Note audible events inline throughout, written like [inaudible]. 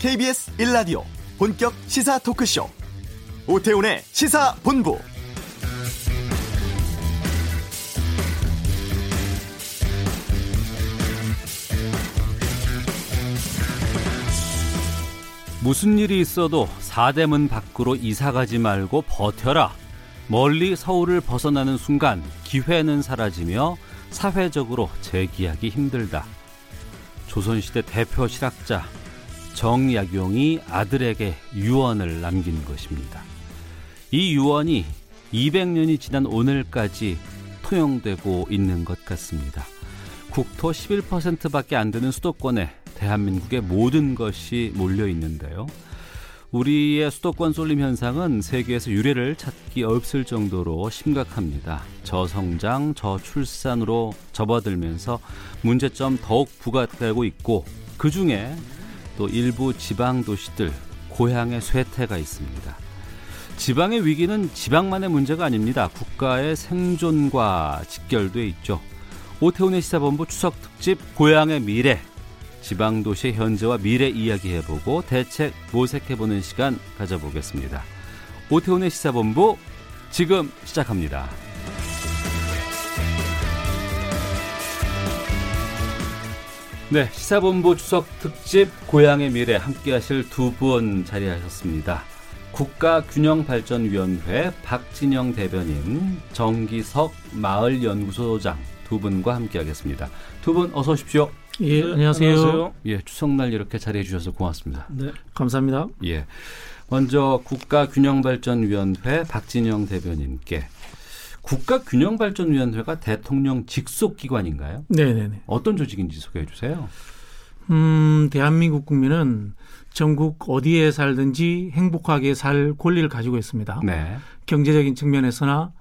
KBS 1라디오 본격 시사 토크쇼 오태훈의 시사본부 무슨 일이 있어도 사대문 밖으로 이사가지 말고 버텨라. 멀리 서울을 벗어나는 순간 기회는 사라지며 사회적으로 재기하기 힘들다. 조선시대 대표 실학자 정약용이 아들에게 유언을 남긴 것입니다. 이 유언이 200년이 지난 오늘까지 통용되고 있는 것 같습니다. 국토 11%밖에 안 되는 수도권에 대한민국의 모든 것이 몰려 있는데요. 우리의 수도권 쏠림 현상은 세계에서 유례를 찾기 없을 정도로 심각합니다. 저성장, 저출산으로 접어들면서 문제점 더욱 부각되고 있고 그 중에 또 일부 지방 도시들 고향의 쇠퇴가 있습니다. 지방의 위기는 지방만의 문제가 아닙니다. 국가의 생존과 직결돼 있죠. 오태훈의 시사본부 추석 특집 고향의 미래 지방 도시의 현재와 미래 이야기해보고 대책 모색해보는 시간 가져보겠습니다. 오태훈의 시사본부 지금 시작합니다. 네, 시사본부 추석 특집 고향의 미래 함께하실 두 분 자리하셨습니다. 국가균형발전위원회 박진영 대변인, 정기석 마을연구소장 두 분과 함께하겠습니다. 두 분 어서 오십시오. 예, 네, 안녕하세요. 안녕하세요. 예, 추석날 이렇게 자리해 주셔서 고맙습니다. 네, 감사합니다. 예. 먼저 국가균형발전위원회 박진영 대변인께 국가균형발전위원회가 대통령 직속 기관인가요? 네, 네, 네. 어떤 조직인지 소개해 주세요. 음, 대한민국 국민은 전국 어디에 살든지 행복하게 살 권리를 가지고 있습니다. 네. 경제적인 측면에서나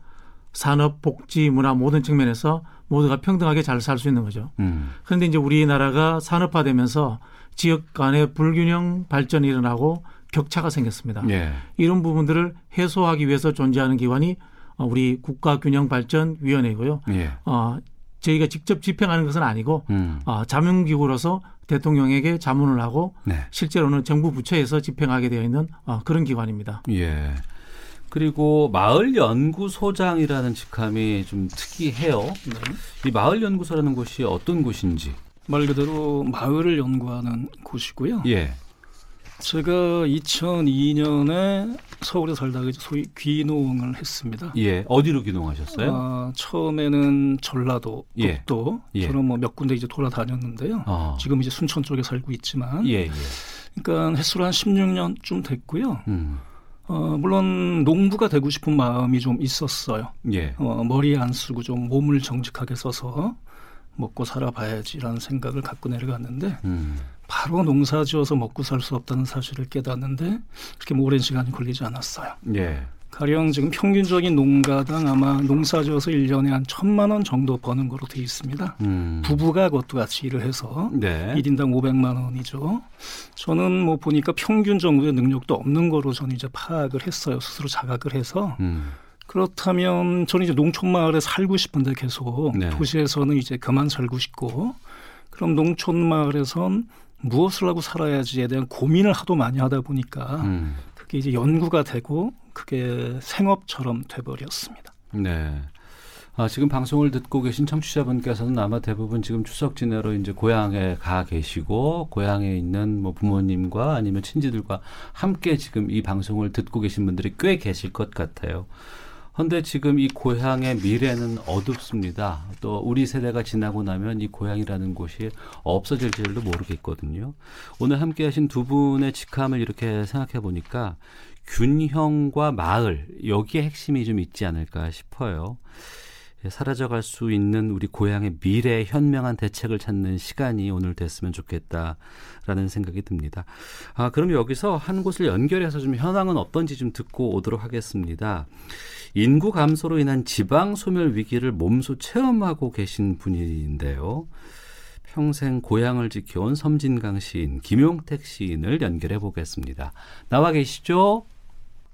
산업, 복지, 문화 모든 측면에서 모두가 평등하게 잘 살 수 있는 거죠. 음. 그런데 이제 우리나라가 산업화되면서 지역 간의 불균형 발전이 일어나고 격차가 생겼습니다. 예. 이런 부분들을 해소하기 위해서 존재하는 기관이 어, 우리 국가균형발전위원회고요. 예. 어, 저희가 직접 집행하는 것은 아니고 음. 어, 자문기구로서 대통령에게 자문을 하고 네. 실제로는 정부 부처에서 집행하게 되어 있는 어, 그런 기관입니다. 예. 그리고 마을 연구소장이라는 직함이 좀 특이해요. 네. 이 마을 연구소라는 곳이 어떤 곳인지 말 그대로 마을을 연구하는 곳이고요. 예. 제가 2002년에 서울에 살다가 소위 귀농을 했습니다. 예. 어디로 귀농하셨어요? 아, 처음에는 전라도, 독도. 예. 예. 저는 뭐 몇 군데 이제 돌아다녔는데요. 아. 지금 이제 순천 쪽에 살고 있지만. 예, 예. 그러니까 횟수로 한 16년 좀 됐고요. 음. 어, 물론 농부가 되고 싶은 마음이 좀 있었어요. 예. 어, 머리 안 쓰고 좀 몸을 정직하게 써서 먹고 살아봐야지라는 생각을 갖고 내려갔는데 음. 바로 농사 지어서 먹고 살 수 없다는 사실을 깨닫는데 그렇게 뭐 오랜 시간이 걸리지 않았어요. 예. 가령 지금 평균적인 농가당 아마 농사 지어서 1년에 한 천만 원 정도 버는 거로 돼 있습니다. 음. 부부가 그것도 같이 일을 해서 네. 1인당 500만 원이죠. 저는 뭐 보니까 평균 정도의 능력도 없는 거로 저는 이제 파악을 했어요. 스스로 자각을 해서. 음. 그렇다면 저는 이제 농촌 마을에 살고 싶은데 계속 네. 도시에서는 이제 그만 살고 싶고 그럼 농촌 마을에선 무엇을 하고 살아야지에 대한 고민을 하도 많이 하다 보니까 음. 그게 이제 연구가 되고 그게 생업처럼 돼버렸습니다. 네. 아, 지금 방송을 듣고 계신 청취자분께서는 아마 대부분 지금 추석 지내러 이제 고향에 가 계시고 고향에 있는 뭐 부모님과 아니면 친지들과 함께 지금 이 방송을 듣고 계신 분들이 꽤 계실 것 같아요. 그런데 지금 이 고향의 미래는 어둡습니다. 또 우리 세대가 지나고 나면 이 고향이라는 곳이 없어질지도 모르겠거든요. 오늘 함께 하신 두 분의 직함을 이렇게 생각해 보니까 균형과 마을 여기에 핵심이 좀 있지 않을까 싶어요. 예, 사라져갈 수 있는 우리 고향의 미래 현명한 대책을 찾는 시간이 오늘 됐으면 좋겠다라는 생각이 듭니다. 아, 그럼 여기서 한 곳을 연결해서 좀 현황은 어떤지 좀 듣고 오도록 하겠습니다. 인구 감소로 인한 지방 소멸 위기를 몸소 체험하고 계신 분인데요. 평생 고향을 지켜온 섬진강 시인 김용택 시인을 연결해 보겠습니다. 나와 계시죠?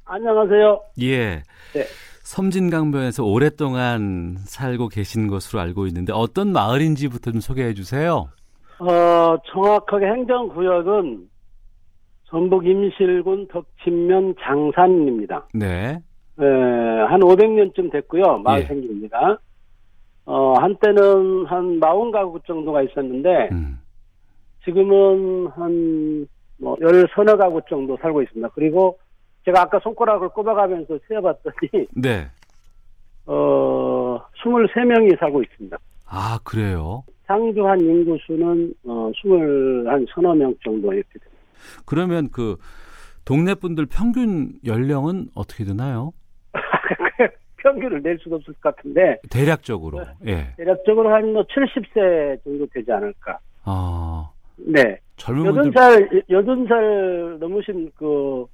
안녕하세요. 예. 네. 섬진강변에서 오랫동안 살고 계신 것으로 알고 있는데 어떤 마을인지부터 좀 소개해 주세요. 어, 정확하게 행정구역은 전북 임실군 덕친면 장산입니다. 네. 에, 한 500년쯤 됐고요. 마을 예. 생깁니다. 어, 한때는 한 40가구 정도가 있었는데, 음. 지금은 한, 뭐, 열 서너 가구 정도 살고 있습니다. 그리고 제가 아까 손가락을 꼽아가면서 세어봤더니, 네. 어, 23명이 살고 있습니다. 아, 그래요? 상주한 인구수는, 어, 20, 한 서너 명 정도 이렇게 됩니다. 그러면 그, 동네 분들 평균 연령은 어떻게 되나요? [laughs] 평균을 낼 수가 없을 것 같은데 대략적으로 네. 예 대략적으로 한 뭐 70세 정도 되지 않을까. 아 네. 젊은 여든 살 여든 살 넘으신 그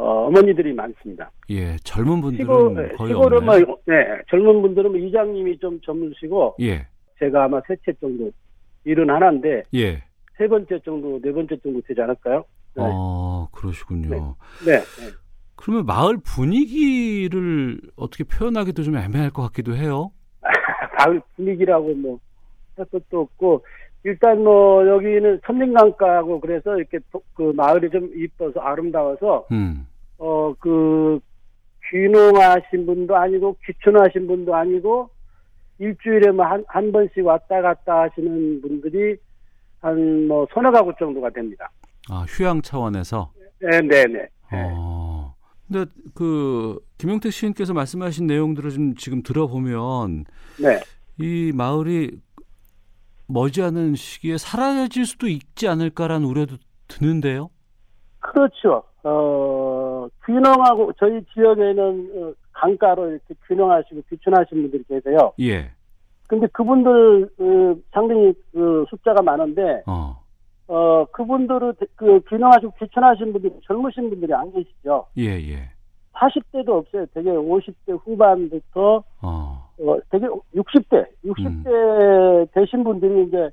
어, 어머니들이 많습니다. 예, 젊은 분들은 시골, 거의 시골은 뭐, 네, 젊은 분들은 뭐 이장님이 좀 젊으시고, 예, 제가 아마 셋째 정도 일은 하나인데, 예, 세 번째 정도, 네 번째 정도 되지 않을까요? 네. 아, 그러시군요. 네. 네. 네. 그러면 마을 분위기를 어떻게 표현하기도 좀 애매할 것 같기도 해요. [laughs] 마을 분위기라고 뭐 할 것도 없고 일단 뭐 여기는 천진강가고 그래서 이렇게 그 마을이 좀 이뻐서 아름다워서 음. 어 그 귀농하신 분도 아니고 귀촌하신 분도 아니고 일주일에 뭐한한 한 번씩 왔다 갔다 하시는 분들이 한 뭐 서너 가구 정도가 됩니다. 아 휴양 차원에서. 네, 네, 네. 어. 근데 그 김용택 시인께서 말씀하신 내용들을 좀 지금 들어보면 네. 이 마을이 머지않은 시기에 사라질 수도 있지 않을까라는 우려도 드는데요. 그렇죠. 어, 귀농하고 저희 지역에는 어, 강가로 이렇게 귀농하시고 귀촌하신 분들이 계세요. 예. 근데 그분들 어, 상당히 그 숫자가 많은데 어. 어, 그분들은 그 귀농하시고 귀촌하신 분들이 젊으신 분들이 안 계시죠. 예, 예. 40대도 없어요. 되게 50대 후반부터 어, 어 되게 60대, 60대 음. 되신 분들이 이제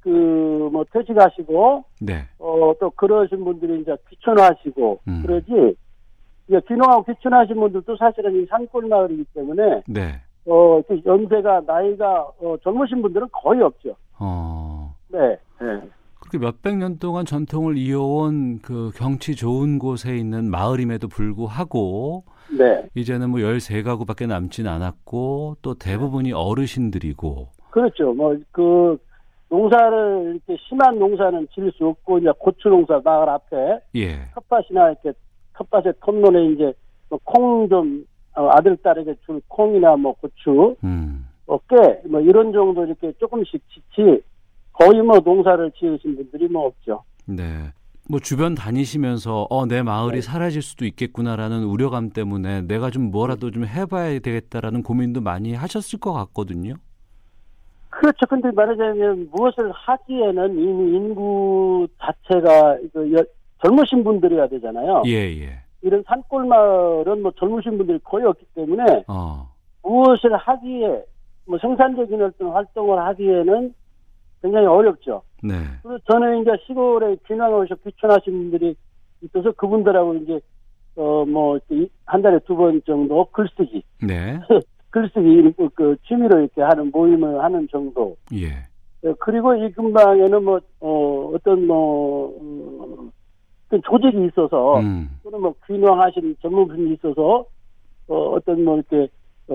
그뭐 퇴직하시고 네. 어또 그러신 분들이 이제 귀촌하시고 음. 그러지 이제 귀농하고 귀촌하신 분들도 사실은 이 산골 마을이기 때문에 네. 어 연세가 나이가 어, 젊으신 분들은 거의 없죠. 어. 네. 네. 그렇게 몇백 년 동안 전통을 이어온 그 경치 좋은 곳에 있는 마을임에도 불구하고 네. 이제는 뭐 13가구밖에 남진 않았고 또 대부분이 어르신들이고 그렇죠. 뭐 그 농사를 이렇게 심한 농사는 지을 수 없고 이제 고추 농사 마을 앞에 예. 텃밭이나 이렇게 텃밭에 텃론에 이제 뭐 콩좀 어, 아들 딸에게 줄 콩이나 뭐 고추 음. 뭐 깨, 뭐 이런 정도 이렇게 조금씩 지치 거의 뭐 농사를 지으신 분들이 뭐 없죠. 네. 뭐 주변 다니시면서 어 내 마을이 네. 사라질 수도 있겠구나라는 우려감 때문에 내가 좀 뭐라도 좀 해봐야 되겠다라는 고민도 많이 하셨을 것 같거든요. 그렇죠. 근데 말하자면 무엇을 하기에는 이미 인구 자체가 그 젊으신 분들이야 되잖아요. 예, 예. 이런 산골 마을은 뭐 젊으신 분들이 거의 없기 때문에 어. 무엇을 하기에 뭐 생산적인 어떤 활동을 하기에는 굉장히 어렵죠. 네. 그리고 저는 이제 시골에 귀농하셔 귀촌하신 분들이 있어서 그분들하고 이제 어 뭐 한 달에 두 번 정도 글쓰기. 네. [laughs] 글쓰기 그 취미로 이렇게 하는 모임을 하는 정도. 예. 어, 그리고 이 근방에는 뭐 어, 어떤 뭐 어, 조직이 있어서 음. 또는 뭐 귀농하신 전문분이 있어서 어, 어떤 뭐 이렇게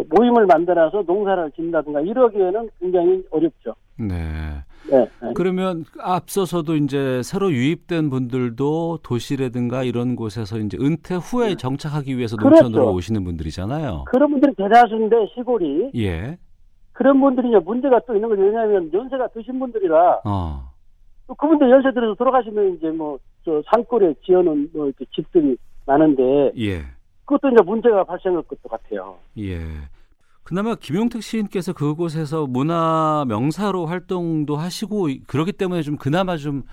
모임을 만들어서 농사를 짓는다든가 이러기에는 굉장히 어렵죠. 네. 네. 그러면 앞서서도 이제 새로 유입된 분들도 도시라든가 이런 곳에서 이제 은퇴 후에 네. 정착하기 위해서 농촌으로 그렇죠. 오시는 분들이잖아요. 그런 분들이 대다수인데 시골이. 예. 그런 분들이 이제 문제가 또 있는 거죠. 왜냐하면 연세가 드신 분들이라. 어. 또 그분들 연세 들어서 돌아가시면 이제 뭐 저 산골에 지어놓은 뭐 이렇게 집들이 많은데. 예. 그것도 이제 문제가 발생할 것도 같아요. 예. 그나마 김용택 시인께서 그곳에서 문화 명사로 활동도 하시고 그러기 때문에 좀 그나마 좀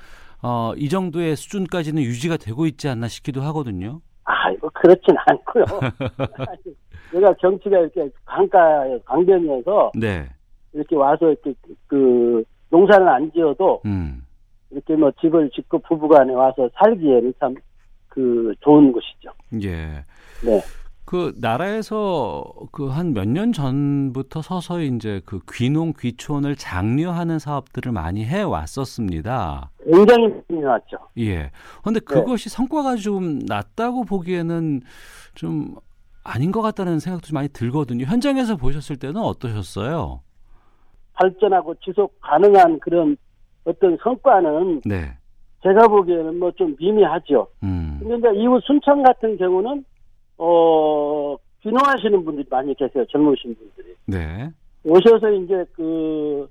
어, 이 정도의 수준까지는 유지가 되고 있지 않나 싶기도 하거든요. 아, 이거 그렇진 않고요. [laughs] 내가 정치가 이렇게 강가 강변이어서 네. 이렇게 와서 이렇게 그 농사는 안 지어도 음. 이렇게 뭐 집을 짓고 부부간에 와서 살기에는 참 그 좋은 곳이죠. 예. 네. 그 나라에서 그 한 몇 년 전부터 서서히 이제 그 귀농 귀촌을 장려하는 사업들을 많이 해 왔었습니다. 굉장히 많이 왔죠. 예. 그런데 네. 그것이 네. 성과가 좀 낮다고 보기에는 좀 아닌 것 같다는 생각도 좀 많이 들거든요. 현장에서 보셨을 때는 어떠셨어요? 발전하고 지속 가능한 그런 어떤 성과는 네. 제가 보기에는 뭐 좀 미미하죠. 음. 근데 이제 이후 순천 같은 경우는 어 귀농하시는 분들이 많이 계세요. 젊으신 분들이. 네. 오셔서 이제 그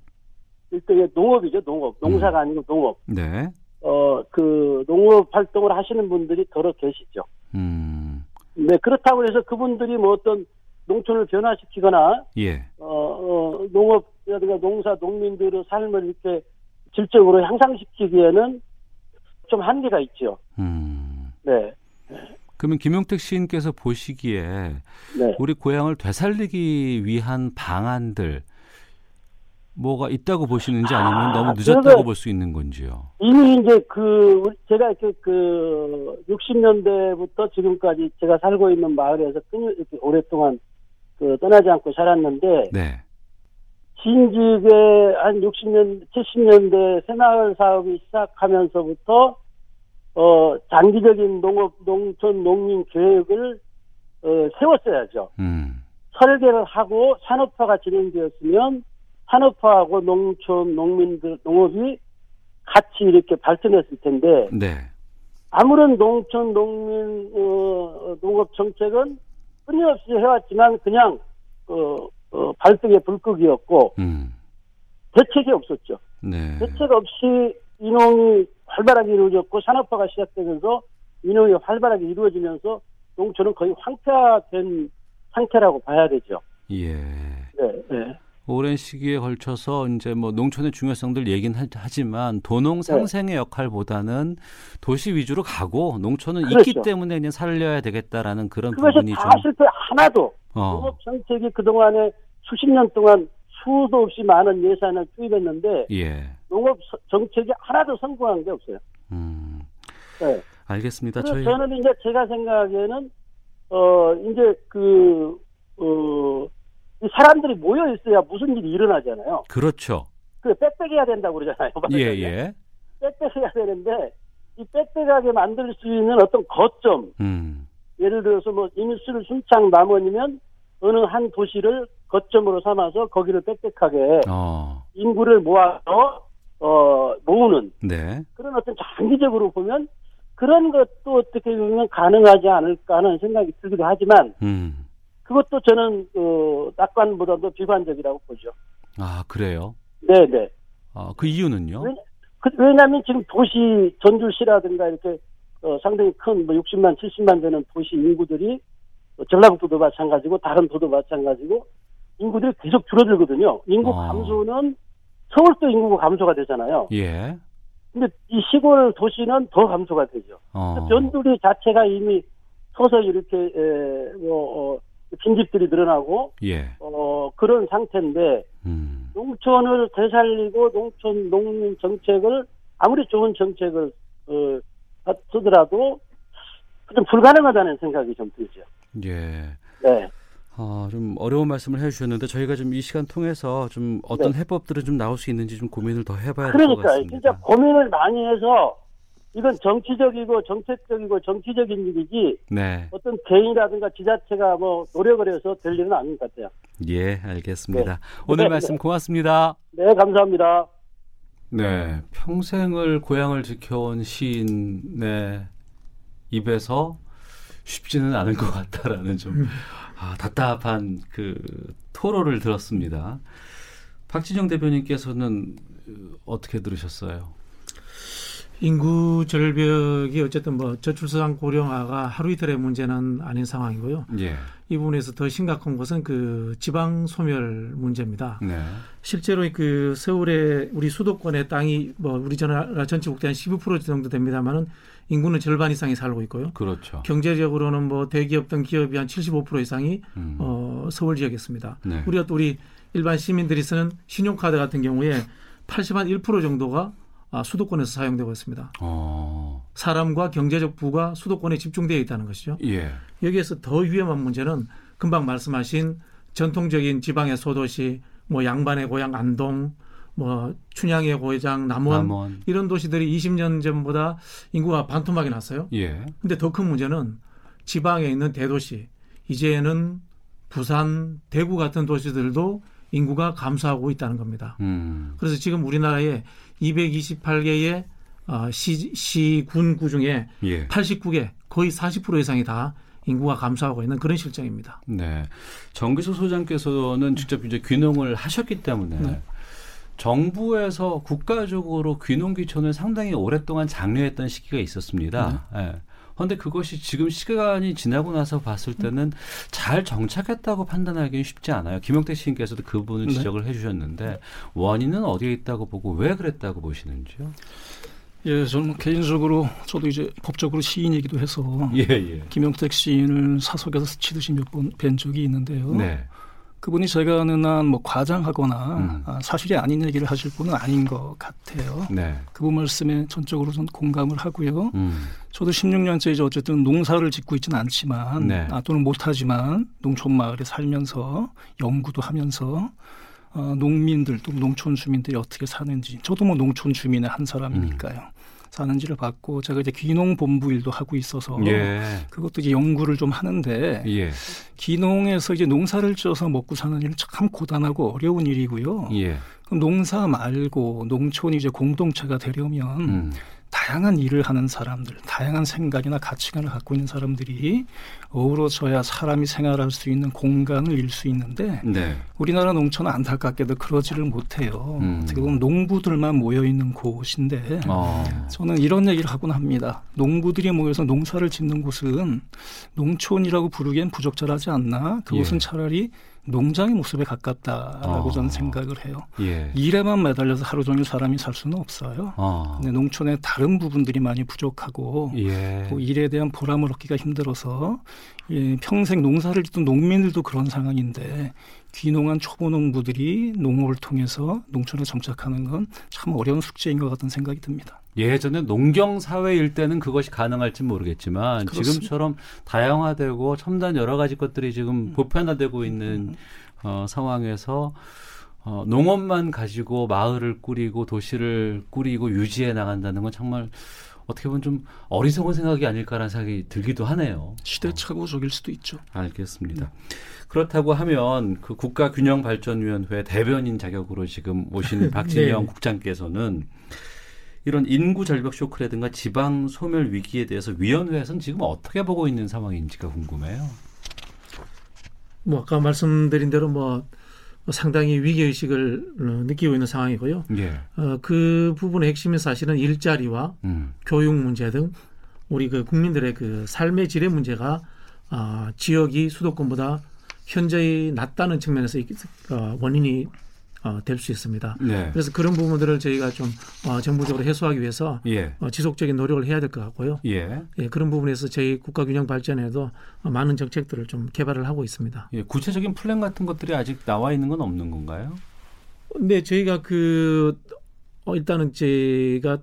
일종의 농업이죠. 농업. 농사가 음. 아니고 농업. 네. 어 그 농업 활동을 하시는 분들이 더러 계시죠. 음. 네 그렇다고 해서 그분들이 뭐 어떤 농촌을 변화시키거나 예. 어, 어 농업이라든가 농사 농민들의 삶을 이렇게 질적으로 향상시키기에는 좀 한계가 있죠. 음. 네. 그러면 김용택 시인께서 보시기에 네. 우리 고향을 되살리기 위한 방안들 뭐가 있다고 보시는지 아니면 너무 늦었다고 볼 수 있는 건지요? 이미 이제 그 제가 이렇게 그 60년대부터 지금까지 제가 살고 있는 마을에서 이렇게 오랫동안 그 떠나지 않고 살았는데 네. 진직에 한 60년, 70년대 새마을 사업이 시작하면서부터 어, 장기적인 농업, 농촌, 농민 계획을 어, 세웠어야죠. 음. 설계를 하고 산업화가 진행되었으면 산업화하고 농촌, 농민들, 농업이 같이 이렇게 발전했을 텐데, 네. 아무런 농촌, 농민, 어, 농업 정책은 끊임없이 해왔지만 그냥, 어, 어, 발등의 불극이었고, 음. 대책이 없었죠. 네. 대책 없이 인농이 활발하게 이루어졌고 산업화가 시작되면서 인용이 활발하게 이루어지면서 농촌은 거의 황폐화된 상태라고 봐야 되죠. 예. 네, 네. 오랜 시기에 걸쳐서 이제 뭐 농촌의 중요성들 얘기는 하지만 도농 네. 상생의 네. 역할보다는 도시 위주로 가고 농촌은 그렇죠. 있기 때문에 그냥 살려야 되겠다라는 그런 부분이 다 좀. 실패 하나도 어. 농업 정책이 그 동안에 수십 년 동안 수도 없이 많은 예산을 투입했는데 예. 농업 정책이 하나도 성공한 게 없어요. 음. 네. 알겠습니다. 저희... 저는 이제 제가 생각에는 어 이제 그 어, 사람들이 모여 있어야 무슨 일이 일어나잖아요. 그렇죠. 그 빽빽해야 된다고 그러잖아요. [laughs] 예, 예. 빽빽해야 되는데 이 빽빽하게 만들 수 있는 어떤 거점. 음. 예를 들어서 뭐 인술 순창 남원이면 어느 한 도시를 거점으로 삼아서 거기를 빽빽하게 어. 인구를 모아서 어 모으는 네. 그런 어떤 장기적으로 보면 그런 것도 어떻게 보면 가능하지 않을까 하는 생각이 들기도 하지만 음. 그것도 저는 그 낙관보다도 비관적이라고 보죠. 아 그래요? 네네. 아그 이유는요? 왜, 그, 왜냐하면 지금 도시 전주시라든가 이렇게 어, 상당히 큰 뭐 60만 70만 되는 도시 인구들이 뭐 전라북도도 마찬가지고 다른 도도 마찬가지고 인구들이 계속 줄어들거든요. 인구 아. 감소는 서울도 인구가 감소가 되잖아요. 예. 근데 이 시골 도시는 더 감소가 되죠. 어. 전두리 자체가 이미 서서히 이렇게 에, 뭐 어, 빈집들이 늘어나고 예. 어 그런 상태인데 음. 농촌을 되살리고 농촌 농민 정책을 아무리 좋은 정책을 어, 쓰더라도 좀 불가능하다는 생각이 좀 들죠. 예. 네. 어, 좀 어려운 말씀을 해주셨는데 저희가 좀 이 시간 통해서 좀 어떤 네. 해법들을 좀 나올 수 있는지 좀 고민을 더 해봐야 될 것 같습니다. 그러니까 진짜 고민을 많이 해서 이건 정치적이고 정책적이고 정치적인 일이지 네. 어떤 개인이라든가 지자체가 뭐 노력을 해서 될 일은 아닌 것 같아요. 예, 알겠습니다. 네. 오늘 네, 말씀 고맙습니다. 네, 감사합니다. 네, 평생을 고향을 지켜온 시인의 입에서 쉽지는 않을 것 같다라는 좀 아, 답답한 그 토로를 들었습니다. 박진영 대표님께서는 어떻게 들으셨어요? 인구 절벽이 어쨌든 뭐 저출산 고령화가 하루 이틀의 문제는 아닌 상황이고요. 예. 이 부분에서 더 심각한 것은 그 지방 소멸 문제입니다. 네. 실제로 그 서울의 우리 수도권의 땅이 뭐 우리 전라 전체 국대 한12% 정도 됩니다만은 인구는 절반 이상이 살고 있고요. 그렇죠. 경제적으로는 뭐 대기업 등 기업이 한 75% 이상이 음. 어, 서울 지역에 있습니다. 네. 우리가 또 우리 일반 시민들이 쓰는 신용카드 같은 경우에 80한 1% 정도가 아, 수도권에서 사용되고 있습니다. 어. 사람과 경제적 부가 수도권에 집중되어 있다는 것이죠. 예. 여기에서 더 위험한 문제는 금방 말씀하신 전통적인 지방의 소도시, 뭐 양반의 고향 안동, 뭐 춘향의 고장 남원, 남원, 이런 도시들이 20년 전보다 인구가 반토막이 났어요. 예. 근데 더 큰 문제는 지방에 있는 대도시 이제는 부산, 대구 같은 도시들도 인구가 감소하고 있다는 겁니다. 음. 그래서 지금 우리나라에 228개의 어, 시, 시군구 중에 예. 89개 거의 40% 이상이 다 인구가 감소하고 있는 그런 실정입니다. 네. 정기수 소장께서는 직접 이제 귀농을 하셨기 때문에 네. 정부에서 국가적으로 귀농 귀촌을 상당히 오랫동안 장려했던 시기가 있었습니다. 네. 네. 그런데 그것이 지금 시간이 지나고 나서 봤을 때는 잘 정착했다고 판단하기는 쉽지 않아요. 김영태 시인께서도 그 부분을 네. 지적을 해주셨는데 원인은 어디에 있다고 보고 왜 그랬다고 보시는지요? 예, 저는 뭐 개인적으로 저도 이제 법적으로 시인이기도 해서 예, 예. 김영택 시인을 사석에서 스치듯이 몇 번 뵌 적이 있는데요. 네. 그분이 제가 아는 한 뭐 과장하거나 음. 아, 사실이 아닌 얘기를 하실 분은 아닌 것 같아요. 네. 그분 말씀에 전적으로 좀 공감을 하고요. 음. 저도 16년째 이제 어쨌든 농사를 짓고 있지는 않지만 네. 아, 또는 못하지만 농촌 마을에 살면서 연구도 하면서 어, 농민들 또 농촌 주민들이 어떻게 사는지 저도 뭐 농촌 주민의 한 사람이니까요. 음. 사는지를 봤고 제가 이제 귀농 본부 일도 하고 있어서 예. 그것도 이제 연구를 좀 하는데 예. 귀농에서 이제 농사를 쪄서 먹고 사는 일은 참 고단하고 어려운 일이고요. 예. 그럼 농사 말고 농촌이 이제 공동체가 되려면 음. 다양한 일을 하는 사람들, 다양한 생각이나 가치관을 갖고 있는 사람들이 어우러져야 사람이 생활할 수 있는 공간을 일 수 있는데 네. 우리나라 농촌은 안타깝게도 그러지를 못해요. 음. 어떻게 보면 농부들만 모여 있는 곳인데 어. 저는 이런 얘기를 하곤 합니다. 농부들이 모여서 농사를 짓는 곳은 농촌이라고 부르기엔 부적절하지 않나? 그곳은 예. 차라리 농장의 모습에 가깝다라고 어. 저는 생각을 해요. 예. 일에만 매달려서 하루 종일 사람이 살 수는 없어요. 어. 근데 농촌의 다른 부분들이 많이 부족하고 예. 또 일에 대한 보람을 얻기가 힘들어서 예, 평생 농사를 짓던 농민들도 그런 상황인데 귀농한 초보 농부들이 농업을 통해서 농촌에 정착하는 건 참 어려운 숙제인 것 같은 생각이 듭니다. 예전에 농경 사회일 때는 그것이 가능할지 모르겠지만 그렇습니다. 지금처럼 다양화되고 첨단 여러 가지 것들이 지금 음. 보편화되고 있는 음. 어, 상황에서 어, 농업만 가지고 마을을 꾸리고 도시를 꾸리고 유지해 나간다는 건 정말 어떻게 보면 좀 어리석은 생각이 아닐까라는 생각이 들기도 하네요. 시대착오적일 수도 있죠. 알겠습니다. 네. 그렇다고 하면 그 국가균형발전위원회 대변인 자격으로 지금 오신 [laughs] 박진영 네. 국장께서는 이런 인구 절벽 쇼크라든가 지방 소멸 위기에 대해서 위원회에서는 지금 어떻게 보고 있는 상황인지가 궁금해요. 뭐 아까 말씀드린 대로 뭐 상당히 위기 의식을 어, 느끼고 있는 상황이고요. 예. 어, 그 부분의 핵심은 사실은 일자리와 음. 교육 문제 등 우리 그 국민들의 그 삶의 질의 문제가 아, 지역이 수도권보다 현저히 낮다는 측면에서 어, 원인이 어, 될 수 있습니다. 네. 그래서 그런 부분들을 저희가 좀 어, 정부적으로 해소하기 위해서 예. 어, 지속적인 노력을 해야 될 것 같고요. 예. 예. 그런 부분에서 저희 국가 균형 발전에도 많은 정책들을 좀 개발을 하고 있습니다. 예, 구체적인 플랜 같은 것들이 아직 나와 있는 건 없는 건가요? 네, 저희가 그 어, 일단은 제가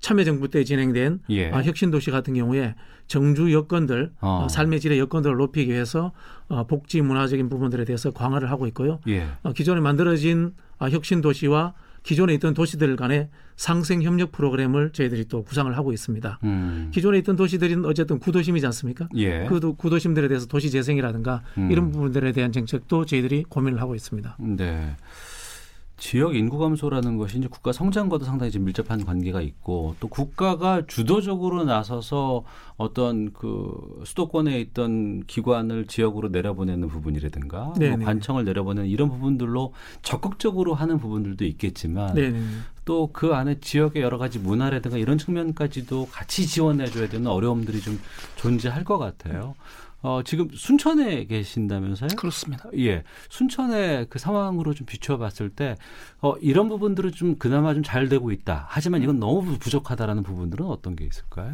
참여정부 때 진행된 예. 아, 혁신도시 같은 경우에 정주 여건들 어. 어. 삶의 질의 여건들을 높이기 위해서 어, 복지 문화적인 부분들에 대해서 강화를 하고 있고요. 예. 어, 기존에 만들어진 아, 혁신 도시와 기존에 있던 도시들 간의 상생 협력 프로그램을 저희들이 또 구상을 하고 있습니다. 음. 기존에 있던 도시들은 어쨌든 구도심이지 않습니까? 예. 그 구도심들에 대해서 도시 재생이라든가 음. 이런 부분들에 대한 정책도 저희들이 고민을 하고 있습니다. 네. 지역 인구 감소라는 것이 이제 국가 성장과도 상당히 좀 밀접한 관계가 있고 또 국가가 주도적으로 나서서 어떤 그 수도권에 있던 기관을 지역으로 내려보내는 부분이라든가 뭐 관청을 내려보내는 이런 부분들로 적극적으로 하는 부분들도 있겠지만 또 그 안에 지역의 여러 가지 문화라든가 이런 측면까지도 같이 지원해줘야 되는 어려움들이 좀 존재할 것 같아요. 어, 지금 순천에 계신다면서요? 그렇습니다. 예. 순천의 그 상황으로 좀 비춰봤을 때, 어, 이런 부분들은 좀 그나마 좀 잘 되고 있다. 하지만 이건 너무 부족하다라는 부분들은 어떤 게 있을까요?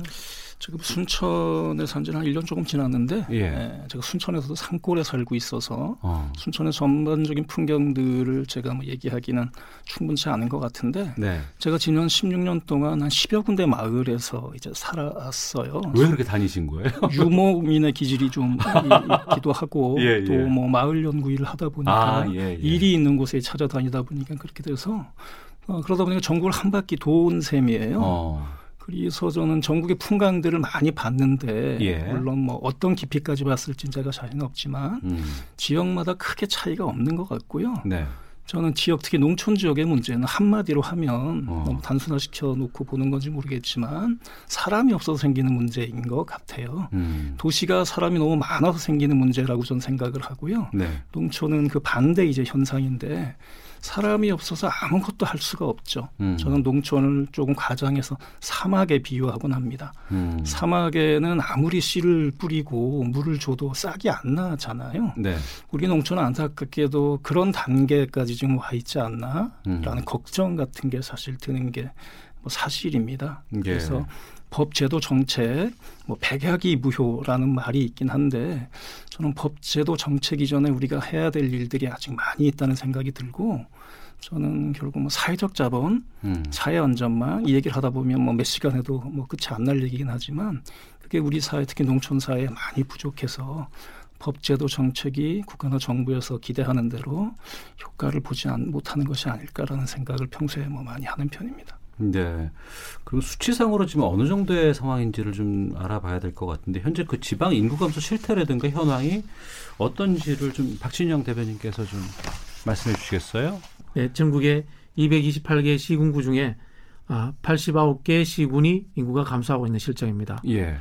지금 순천에 산 지는 한 1년 조금 지났는데 예. 예, 제가 순천에서도 산골에 살고 있어서 어. 순천의 전반적인 풍경들을 제가 뭐 얘기하기는 충분치 않은 것 같은데 네. 제가 지난 16년 동안 한 10여 군데 마을에서 이제 살았어요. 왜 그렇게 다니신 거예요? [laughs] 유목민의 기질이 좀 있기도 하고 [laughs] 예, 예. 또뭐 마을 연구 일을 하다 보니까 아, 예, 예. 일이 있는 곳에 찾아다니다 보니까 그렇게 돼서 어, 그러다 보니까 전국을 한 바퀴 도운 셈이에요. 어. 그래서 저는 전국의 풍광들을 많이 봤는데 예. 물론 뭐 어떤 깊이까지 봤을지 제가 자신 없지만 음. 지역마다 크게 차이가 없는 것 같고요. 네. 저는 지역 특히 농촌 지역의 문제는 한마디로 하면 어. 너무 단순화시켜 놓고 보는 건지 모르겠지만 사람이 없어서 생기는 문제인 것 같아요. 음. 도시가 사람이 너무 많아서 생기는 문제라고 저는 생각을 하고요. 네. 농촌은 그 반대 이제 현상인데 사람이 없어서 아무것도 할 수가 없죠. 음. 저는 농촌을 조금 과장해서 사막에 비유하곤 합니다. 음. 사막에는 아무리 씨를 뿌리고 물을 줘도 싹이 안 나잖아요. 네. 우리 농촌은 안타깝게도 그런 단계까지 지금 와 있지 않나라는 음. 걱정 같은 게 사실 드는 게 뭐 사실입니다. 예. 그래서 법 제도 정책 뭐 백약이 무효라는 말이 있긴 한데 저는 법 제도 정책 이전에 우리가 해야 될 일들이 아직 많이 있다는 생각이 들고 저는 결국 뭐 사회적 자본, 음. 사회 안전망 이 얘기를 하다 보면 뭐 몇 시간 해도 뭐 끝이 안 날 얘기긴 하지만 그게 우리 사회 특히 농촌 사회에 많이 부족해서 법제도 정책이 국가나 정부에서 기대하는 대로 효과를 보지 못하는 것이 아닐까라는 생각을 평소에 뭐 많이 하는 편입니다. 네. 그리고 수치상으로 지금 어느 정도의 상황인지를 좀 알아봐야 될 것 같은데 현재 그 지방 인구 감소 실태라든가 현황이 어떤지를 좀 박진영 대변인께서 좀 말씀해 주시겠어요? 네, 전국의 228개 시군구 중에 아, 89개 시군이 인구가 감소하고 있는 실정입니다. 예.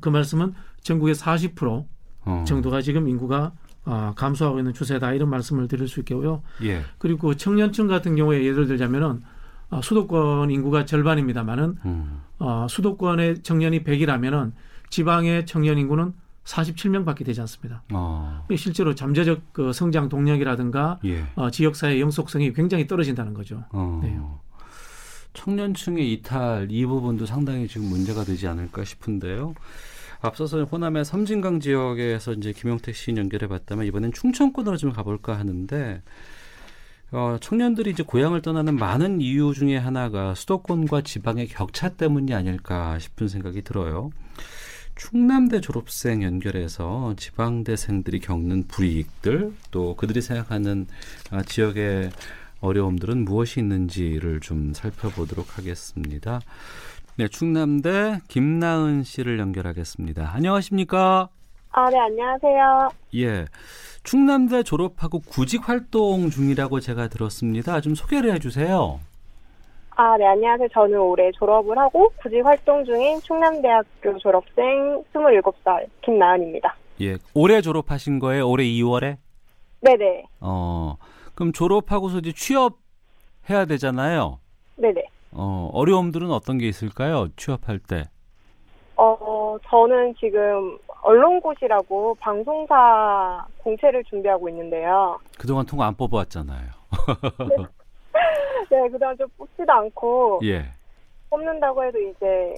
그 말씀은 전국의 40% 어. 정도가 지금 인구가 아, 감소하고 있는 추세다 이런 말씀을 드릴 수 있겠고요. 예. 그리고 청년층 같은 경우에 예를 들자면은 아, 수도권 인구가 절반입니다만은 음. 아, 수도권의 청년이 100이라면은 지방의 청년 인구는 47명밖에 되지 않습니다. 어. 실제로 잠재적 그 성장 동력이라든가 예. 어, 지역사회 영속성이 굉장히 떨어진다는 거죠. 어. 네. 청년층의 이탈 이 부분도 상당히 지금 문제가 되지 않을까 싶은데요. 앞서서 호남의 섬진강 지역에서 이제 김용택 씨 연결해 봤다면 이번엔 충청권으로 좀 가볼까 하는데 어, 청년들이 이제 고향을 떠나는 많은 이유 중에 하나가 수도권과 지방의 격차 때문이 아닐까 싶은 생각이 들어요. 충남대 졸업생 연결해서 지방대생들이 겪는 불이익들 또 그들이 생각하는 아, 지역의 어려움들은 무엇이 있는지를 좀 살펴보도록 하겠습니다. 네, 충남대 김나은 씨를 연결하겠습니다. 안녕하십니까? 아, 네, 안녕하세요. 예. 충남대 졸업하고 구직 활동 중이라고 제가 들었습니다. 좀 소개를 해 주세요. 아, 네, 안녕하세요. 저는 올해 졸업을 하고 구직 활동 중인 충남대학교 졸업생 27살 김나은입니다. 예, 올해 졸업하신 거예요? 올해 2월에? 네네. 어, 그럼 졸업하고서 이제 취업해야 되잖아요? 네네. 어, 어려움들은 어떤 게 있을까요? 취업할 때? 어, 저는 지금 언론고시라고 방송사 공채를 준비하고 있는데요. 그동안 통화 안 뽑아왔잖아요. [laughs] 네. [laughs] 네, 그다음 좀 뽑지도 않고 예. 뽑는다고 해도 이제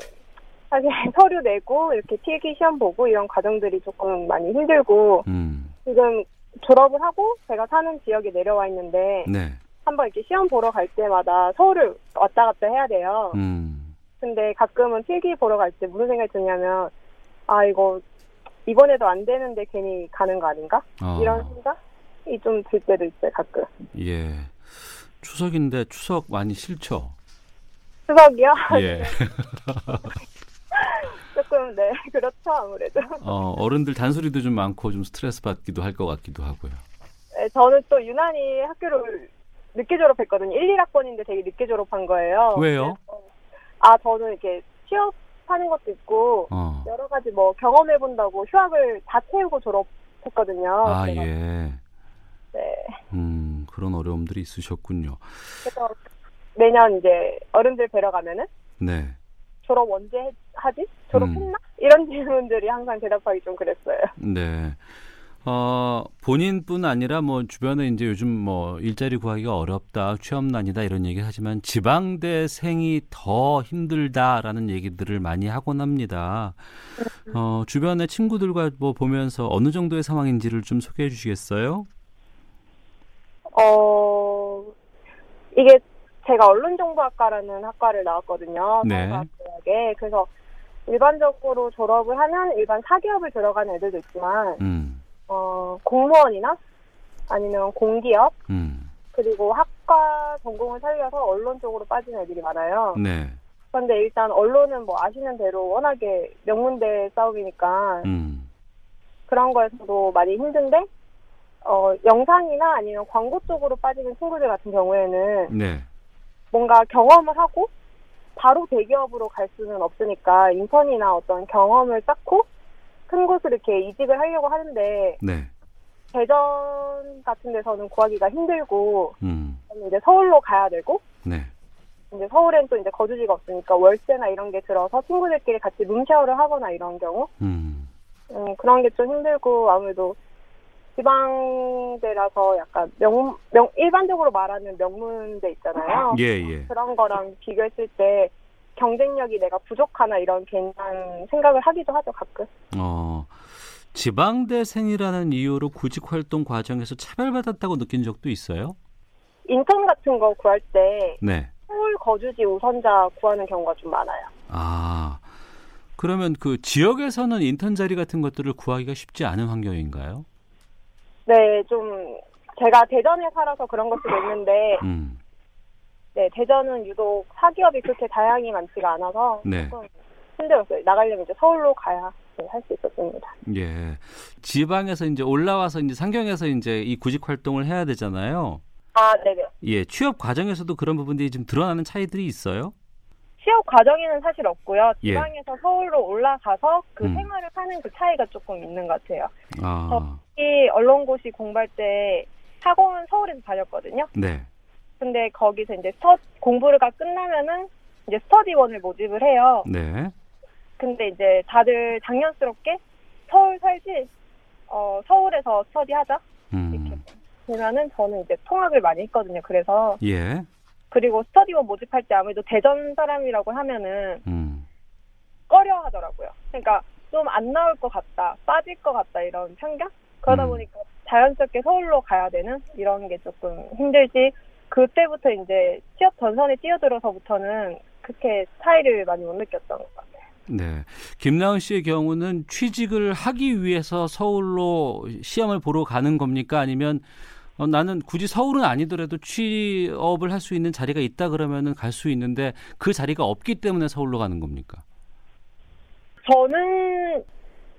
사실 [laughs] 서류 내고 이렇게 필기 시험 보고 이런 과정들이 조금 많이 힘들고 음. 지금 졸업을 하고 제가 사는 지역에 내려와 있는데 네. 한번 이렇게 시험 보러 갈 때마다 서울을 왔다 갔다 해야 돼요. 음. 근데 가끔은 필기 보러 갈 때 무슨 생각이 드냐면 아 이거 이번에도 안 되는데 괜히 가는 거 아닌가? 어. 이런 생각이 좀 들 때도 있어요 가끔. 예. 추석인데 추석 많이 싫죠? 추석이요? 예. [laughs] [laughs] 조금 네 그렇죠 아무래도. 어 어른들 잔소리도 좀 많고 좀 스트레스 받기도 할 것 같기도 하고요. 네, 저는 또 유난히 학교를 늦게 졸업했거든요. 1, 1학번인데 되게 늦게 졸업한 거예요. 왜요? 아 저는 이렇게 취업하는 것도 있고 어. 여러 가지 뭐 경험해 본다고 휴학을 다 채우고 졸업했거든요. 아 예. 네. 음, 그런 어려움들이 있으셨군요. 그래서 매년 이제 어른들 뵈러 가면은 네. 졸업 언제 하지? 졸업했나? 음. 이런 [laughs] 질문들이 항상 대답하기 좀 그랬어요. 네. 어, 본인뿐 아니라 뭐 주변에 이제 요즘 뭐 일자리 구하기가 어렵다, 취업난이다 이런 얘기 하지만 지방대생이 더 힘들다라는 얘기들을 많이 하곤 합니다. 어, 주변의 친구들과 뭐 보면서 어느 정도의 상황인지를 좀 소개해 주시겠어요? 어, 이게 제가 언론정보학과라는 학과를 나왔거든요. 네. 대학에 그래서 일반적으로 졸업을 하면 일반 사기업을 들어가는 애들도 있지만 음. 어, 공무원이나 아니면 공기업 음. 그리고 학과 전공을 살려서 언론 쪽으로 빠진 애들이 많아요. 네. 그런데 일단 언론은 뭐 아시는 대로 워낙에 명문대 싸움이니까 음. 그런 거에서도 많이 힘든데 어, 영상이나 아니면 광고 쪽으로 빠지는 친구들 같은 경우에는 네. 뭔가 경험을 하고 바로 대기업으로 갈 수는 없으니까 인턴이나 어떤 경험을 쌓고 큰 곳으로 이렇게 이직을 하려고 하는데 네. 대전 같은 데서는 구하기가 힘들고 음. 이제 서울로 가야 되고 네. 이제 서울엔 또 이제 거주지가 없으니까 월세나 이런 게 들어서 친구들끼리 같이 룸쉐어를 하거나 이런 경우 음. 음 그런 게 좀 힘들고 아무래도 지방대라서 약간 명, 명 일반적으로 말하는 명문대 있잖아요. 예, 예. 그런 거랑 비교했을 때 경쟁력이 내가 부족하나 이런 괜한 생각을 하기도 하죠 가끔. 어 지방대생이라는 이유로 구직 활동 과정에서 차별받았다고 느낀 적도 있어요? 인턴 같은 거 구할 때 네. 서울 거주지 우선자 구하는 경우가 좀 많아요. 아 그러면 그 지역에서는 인턴 자리 같은 것들을 구하기가 쉽지 않은 환경인가요? 네, 좀 제가 대전에 살아서 그런 걸 수도 있는데 음. 네, 대전은 유독 사기업이 그렇게 다양히 많지가 않아서 네. 조금 힘들었어요. 나가려면 이제 서울로 가야 네, 할수 있었습니다. 예. 지방에서 이제 올라와서 이제 상경에서 이제 이 구직 활동을 해야 되잖아요. 아, 네네. 예, 취업 과정에서도 그런 부분들이 좀 드러나는 차이들이 있어요? 취업 과정에는 사실 없고요. 예. 지방에서 예. 서울로 올라가서 그 음. 생활을 하는 그 차이가 조금 있는 것 같아요. 아. 저희 언론고시 공부할 때 학원 서울에서 다녔거든요. 네. 근데 거기서 이제 스터 공부가 끝나면은 이제 스터디원을 모집을 해요. 네. 근데 이제 다들 장년스럽게 서울 살지 어 서울에서 스터디 하자 음. 이렇게 그러면은 저는 이제 통학을 많이 했거든요. 그래서 예. 그리고 스터디원 모집할 때 아무래도 대전 사람이라고 하면은 음. 꺼려 하더라고요. 그러니까 좀 안 나올 것 같다, 빠질 것 같다 이런 편견? 그러다 음. 보니까 자연스럽게 서울로 가야 되는 이런 게 조금 힘들지 그때부터 이제 취업 전선에 뛰어들어서부터는 그렇게 차이를 많이 못 느꼈던 것 같아요. 네. 김나은 씨의 경우는 취직을 하기 위해서 서울로 시험을 보러 가는 겁니까? 아니면 어, 나는 굳이 서울은 아니더라도 취업을 할 수 있는 자리가 있다 그러면은 갈 수 있는데 그 자리가 없기 때문에 서울로 가는 겁니까? 저는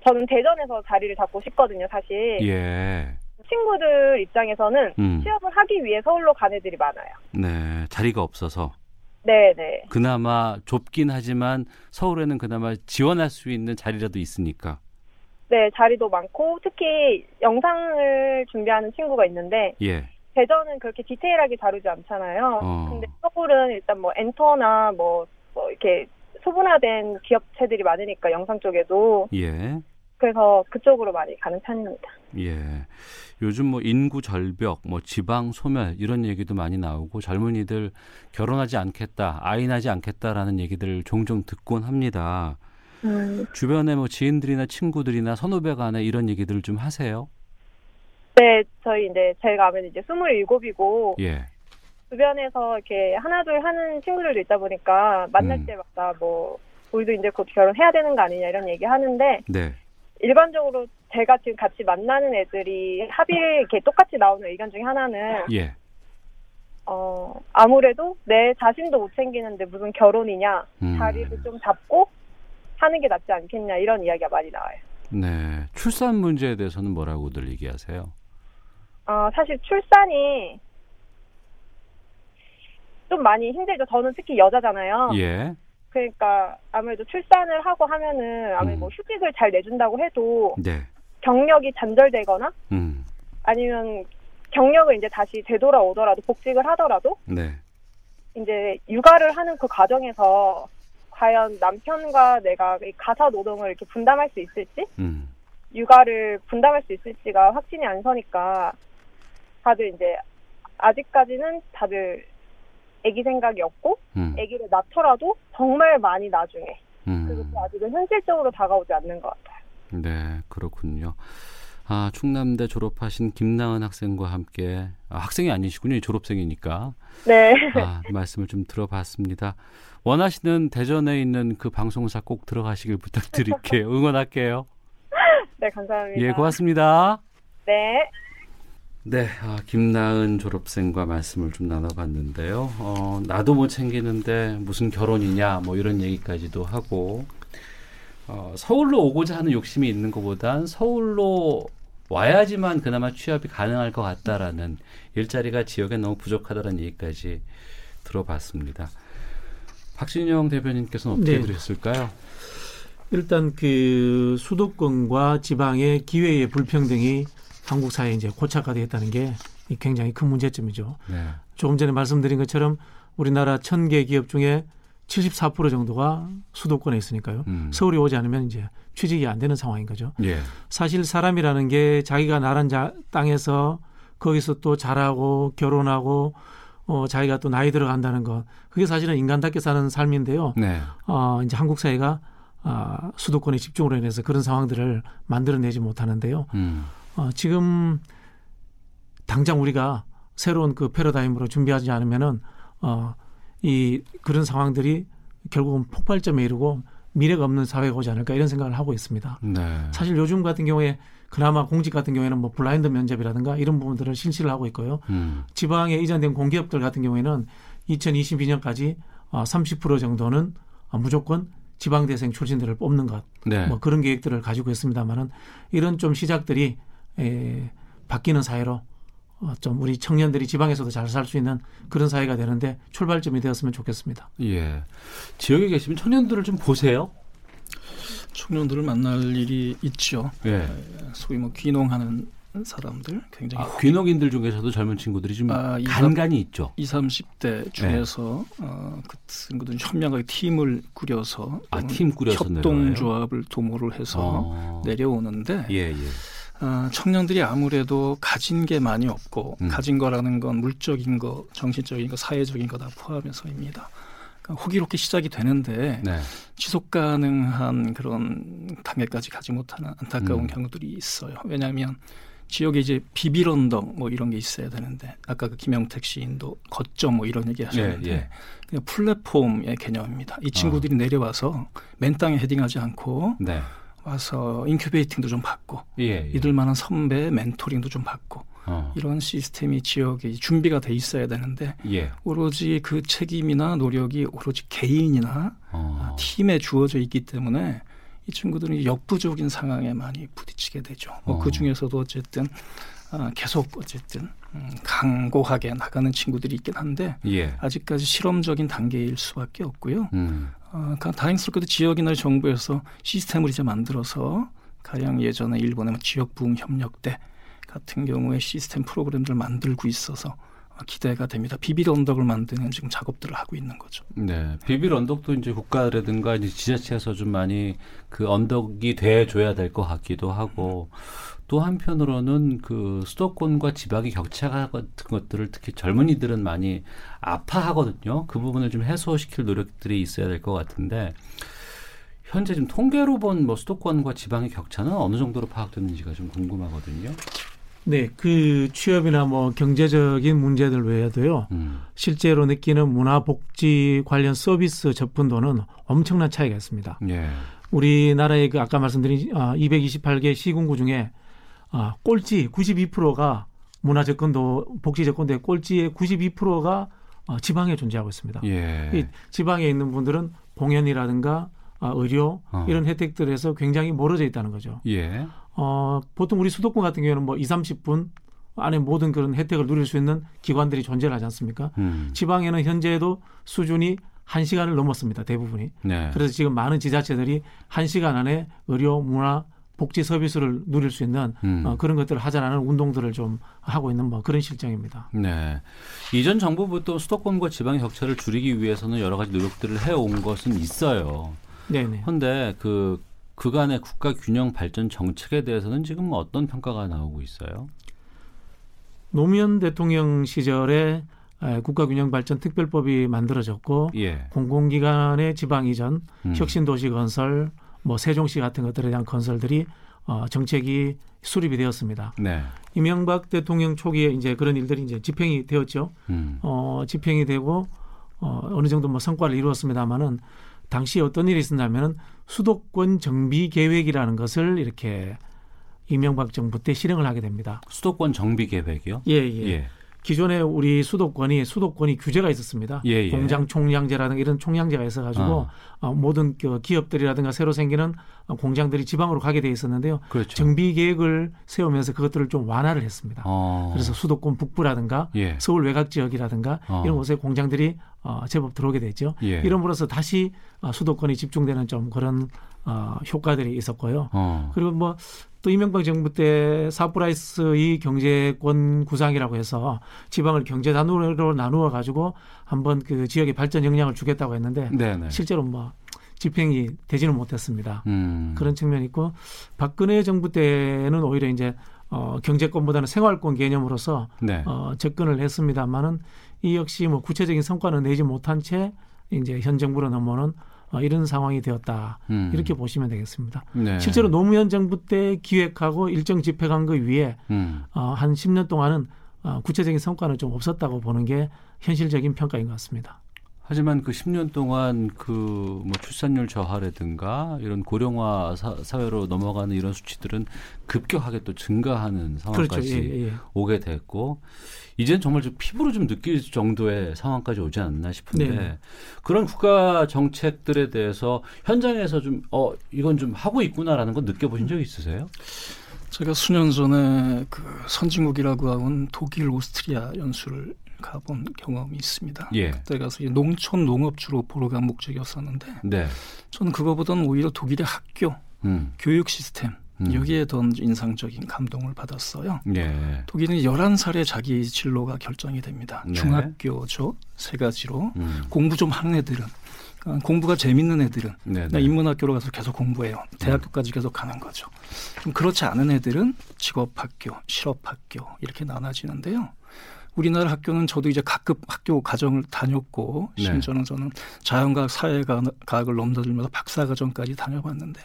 저는 대전에서 자리를 잡고 싶거든요, 사실. 예. 친구들 입장에서는 음. 취업을 하기 위해 서울로 간 애들이 많아요. 네, 자리가 없어서. 네, 네. 그나마 좁긴 하지만 서울에는 그나마 지원할 수 있는 자리라도 있으니까. 네, 자리도 많고 특히 영상을 준비하는 친구가 있는데 예. 대전은 그렇게 디테일하게 다루지 않잖아요. 어. 근데 서울은 일단 뭐 엔터나 뭐, 뭐 이렇게 소분화된 기업체들이 많으니까 영상 쪽에도 예. 그래서 그쪽으로 많이 가는 편입니다. 예. 요즘 뭐 인구 절벽, 뭐 지방 소멸 이런 얘기도 많이 나오고 젊은이들 결혼하지 않겠다, 아이 낳지 않겠다라는 얘기들 종종 듣곤 합니다. 음. 주변에 뭐 지인들이나 친구들이나 선후배 간에 이런 얘기들을 좀 하세요? 네, 저희 이제 제가 아무래도 이제 스물일곱이고 예. 주변에서 이렇게 하나둘 하는 친구들도 있다 보니까 만날 음. 때마다 뭐 우리도 이제 곧 결혼해야 되는 거 아니냐 이런 얘기 하는데 네. 일반적으로 제가 지금 같이 만나는 애들이 합의 이렇게 똑같이 나오는 의견 중에 하나는 예. 어 아무래도 내 자신도 못 챙기는데 무슨 결혼이냐 음. 자리를 좀 잡고 하는 게 낫지 않겠냐 이런 이야기가 많이 나와요. 네 출산 문제에 대해서는 뭐라고들 얘기하세요? 어 사실 출산이 좀 많이 힘들죠. 저는 특히 여자잖아요. 예. 그러니까 아무래도 출산을 하고 하면은 아무래도 뭐 음. 휴직을 잘 내준다고 해도 네. 경력이 단절되거나 음. 아니면 경력을 이제 다시 되돌아오더라도 복직을 하더라도 네. 이제 육아를 하는 그 과정에서 과연 남편과 내가 가사 노동을 이렇게 분담할 수 있을지 음. 육아를 분담할 수 있을지가 확신이 안 서니까 다들 이제 아직까지는 다들 아기 생각이 없고 음. 아기를 낳더라도 정말 많이 나중에 음. 그리고 아직은 현실적으로 다가오지 않는 것 같아요. 네, 그렇군요. 아, 충남대 졸업하신 김나은 학생과 함께 아, 학생이 아니시군요. 졸업생이니까. 네. 아, 말씀을 좀 들어봤습니다. 원하시는 대전에 있는 그 방송사 꼭 들어가시길 부탁드릴게요. 응원할게요. [laughs] 네, 감사합니다. 예, 고맙습니다. 네. 네, 아, 김나은 졸업생과 말씀을 좀 나눠봤는데요. 어, 나도 못 챙기는데 무슨 결혼이냐, 뭐 이런 얘기까지도 하고, 어, 서울로 오고자 하는 욕심이 있는 것보단 서울로 와야지만 그나마 취업이 가능할 것 같다라는 일자리가 지역에 너무 부족하다는 얘기까지 들어봤습니다. 박진영 대변인께서는 어떻게 네. 들으셨을까요? 일단 그 수도권과 지방의 기회의 불평등이 한국 사회에 이제 고착화되었다는 게 굉장히 큰 문제점이죠. 네. 조금 전에 말씀드린 것처럼 우리나라 천 개 기업 중에 74% 정도가 수도권에 있으니까요. 음. 서울이 오지 않으면 이제 취직이 안 되는 상황인 거죠. 예. 사실 사람이라는 게 자기가 나란 자, 땅에서 거기서 또 자라고 결혼하고 어, 자기가 또 나이 들어간다는 것. 그게 사실은 인간답게 사는 삶인데요. 네. 어, 이제 한국 사회가 아, 수도권의 집중으로 인해서 그런 상황들을 만들어내지 못하는데요. 음. 어, 지금 당장 우리가 새로운 그 패러다임으로 준비하지 않으면은 어, 이 그런 상황들이 결국은 폭발점에 이르고 미래가 없는 사회가 오지 않을까 이런 생각을 하고 있습니다. 네. 사실 요즘 같은 경우에 그나마 공직 같은 경우에는 뭐 블라인드 면접이라든가 이런 부분들을 실시를 하고 있고요. 음. 지방에 이전된 공기업들 같은 경우에는 2022년까지 30% 정도는 무조건 지방 대생 출신들을 뽑는 것, 네. 뭐 그런 계획들을 가지고 있습니다만은 이런 좀 시작들이 에, 바뀌는 사회로 어, 좀 우리 청년들이 지방에서도 잘 살 수 있는 그런 사회가 되는데 출발점이 되었으면 좋겠습니다. 예. 지역에 계시면 청년들을 좀 보세요. 청년들을 만날 일이 있죠. 예. 소위 뭐 귀농하는 사람들 굉장히 아, 귀농인들 중에서도 젊은 친구들이 좀 아, 간간이 있죠. 20, 30대 중에서 네. 어, 그 친구들은 현명하게 팀을 꾸려서 아, 팀 꾸려서 협동조합을 도모를 해서 어. 내려오는데 예, 예. 어, 청년들이 아무래도 가진 게 많이 없고 음. 가진 거라는 건 물적인 거, 정신적인 거, 사회적인 거 다 포함해서입니다. 그러니까 호기롭게 시작이 되는데 네. 지속 가능한 그런 단계까지 가지 못하는 안타까운 음. 경우들이 있어요. 왜냐하면 지역에 이제 비빌 언덕 뭐 이런 게 있어야 되는데 아까 그 김용택 시인도 거점 뭐 이런 얘기 하셨는데 예, 예. 그냥 플랫폼의 개념입니다. 이 친구들이 어. 내려와서 맨 땅에 헤딩하지 않고 네. 와서 인큐베이팅도 좀 받고 예, 예. 이들만한 선배 멘토링도 좀 받고 어. 이런 시스템이 지역에 준비가 돼 있어야 되는데 예. 오로지 그 책임이나 노력이 오로지 개인이나 어. 팀에 주어져 있기 때문에 이 친구들은 역부족인 상황에 많이 부딪히게 되죠. 뭐 어. 그 중에서도 어쨌든 아, 계속 어쨌든 음, 강고하게 나가는 친구들이 있긴 한데 예. 아직까지 실험적인 단계일 수밖에 없고요. 음. 어, 다행스럽게도 지역이나 정부에서 시스템을 이제 만들어서 가령 예전에 일본의 지역 부흥 협력대 같은 경우에 시스템 프로그램들 만들고 있어서 기대가 됩니다. 비빌 언덕을 만드는 지금 작업들을 하고 있는 거죠. 네, 비빌 언덕도 이제 국가라든가 이제 지자체에서 좀 많이 그 언덕이 돼 줘야 될 것 같기도 하고 또 한편으로는 그 수도권과 지방의 격차 같은 것들을 특히 젊은이들은 많이 아파하거든요. 그 부분을 좀 해소시킬 노력들이 있어야 될 것 같은데 현재 좀 통계로 본 뭐 수도권과 지방의 격차는 어느 정도로 파악됐는지가 좀 궁금하거든요. 네, 그 취업이나 뭐 경제적인 문제들 외에도요, 음. 실제로 느끼는 문화복지 관련 서비스 접근도는 엄청난 차이가 있습니다. 예. 우리나라의 그 아까 말씀드린 아, 228개 시군구 중에 아, 꼴찌 92%가 문화 접근도 복지 접근도의 꼴찌의 92%가 어, 지방에 존재하고 있습니다. 예. 이 지방에 있는 분들은 공연이라든가 아, 의료 어. 이런 혜택들에서 굉장히 멀어져 있다는 거죠. 예. 어, 보통 우리 수도권 같은 경우에는 뭐 2, 30분 안에 모든 그런 혜택을 누릴 수 있는 기관들이 존재하지 않습니까? 음. 지방에는 현재도 수준이 1시간을 넘었습니다. 대부분이. 네. 그래서 지금 많은 지자체들이 1시간 안에 의료, 문화, 복지 서비스를 누릴 수 있는 음. 어, 그런 것들을 하자라는 운동들을 좀 하고 있는 뭐 그런 실정입니다. 네. 이전 정부부터 수도권과 지방의 격차를 줄이기 위해서는 여러 가지 노력들을 해온 것은 있어요. 네네. 그런데 그 그간의 국가 균형 발전 정책에 대해서는 지금 어떤 평가가 나오고 있어요? 노무현 대통령 시절에 국가균형발전 특별법이 만들어졌고 예. 공공기관의 지방 이전, 음. 혁신도시 건설, 뭐 세종시 같은 것들에 대한 건설들이 어, 정책이 수립이 되었습니다. 네. 이명박 대통령 초기에 이제 그런 일들이 이제 집행이 되었죠. 음. 어, 집행이 되고 어, 어느 정도 뭐 성과를 이루었습니다만은 당시 어떤 일이 있었냐면은 수도권 정비 계획이라는 것을 이렇게 이명박 정부 때 실행을 하게 됩니다. 수도권 정비 계획이요? 예, 예. 예. 기존에 우리 수도권이 수도권이 규제가 있었습니다. 예, 예. 공장 총량제라든가 이런 총량제가 있어가지고 어. 어, 모든 그 기업들이라든가 새로 생기는 공장들이 지방으로 가게 돼 있었는데요. 그렇죠. 정비 계획을 세우면서 그것들을 좀 완화를 했습니다. 어. 그래서 수도권 북부라든가 예. 서울 외곽 지역이라든가 어. 이런 곳에 공장들이 어, 제법 들어오게 됐죠. 예. 이름으로써 다시 어, 수도권이 집중되는 좀 그런 어, 효과들이 있었고요. 어. 그리고 뭐 또 이명박 정부 때 사프라이스의 경제권 구상이라고 해서 지방을 경제 단으로 나누어 가지고 한번 그 지역의 발전 역량을 주겠다고 했는데 네네. 실제로 뭐 집행이 되지는 못했습니다. 음. 그런 측면이 있고 박근혜 정부 때는 오히려 이제 어, 경제권보다는 생활권 개념으로서 네. 어, 접근을 했습니다만은 이 역시 뭐 구체적인 성과는 내지 못한 채 이제 현 정부로 넘어오는 어, 이런 상황이 되었다 음. 이렇게 보시면 되겠습니다. 네. 실제로 노무현 정부 때 기획하고 일정 집행한 것 위에 음. 어, 한 10년 동안은 어, 구체적인 성과는 좀 없었다고 보는 게 현실적인 평가인 것 같습니다. 하지만 그 10년 동안 그 뭐 출산율 저하라든가 이런 고령화 사, 회로 넘어가는 이런 수치들은 급격하게 또 증가하는 상황까지 그렇죠. 예, 예. 오게 됐고 이제는 정말 좀 피부로 좀 느낄 정도의 상황까지 오지 않나 싶은데 네. 그런 국가 정책들에 대해서 현장에서 좀 어 이건 좀 하고 있구나라는 건 느껴보신 적 있으세요? 제가 수년 전에 그 선진국이라고 하는 독일, 오스트리아 연수를 가본 경험이 있습니다. 예. 그때 가서 농촌 농업 주로 보러 간 목적이었었는데 네. 저는 그거보다는 오히려 독일의 학교, 음. 교육 시스템 음. 여기에 더 인상적인 감동을 받았어요. 예. 독일은 11살에 자기 진로가 결정이 됩니다. 네. 중학교죠. 세 가지로. 음. 공부 좀 하는 애들은 어, 공부가 재밌는 애들은 네, 네. 인문학교로 가서 계속 공부해요. 대학교까지 계속 가는 거죠. 좀 그렇지 않은 애들은 직업학교, 실업학교 이렇게 나눠지는데요. 우리나라 학교는 저도 이제 각급 학교 과정을 다녔고 네. 심지어는 저는 자연과학, 사회과학을 넘나들면서 박사과정까지 다녀봤는데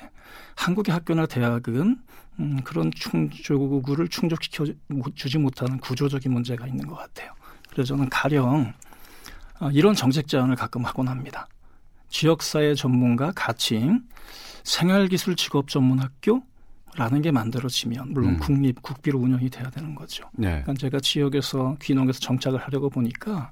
한국의 학교나 대학은 음, 그런 충족을 충족시켜 주지 못하는 구조적인 문제가 있는 것 같아요. 그래서 저는 가령 어, 이런 정책 제안을 가끔 하곤 합니다. 지역사회 전문가 가칭 생활기술 직업 전문 학교 라는 게 만들어지면 물론 음. 국립 국비로 운영이 돼야 되는 거죠. 네. 그러니까 제가 지역에서 귀농에서 정착을 하려고 보니까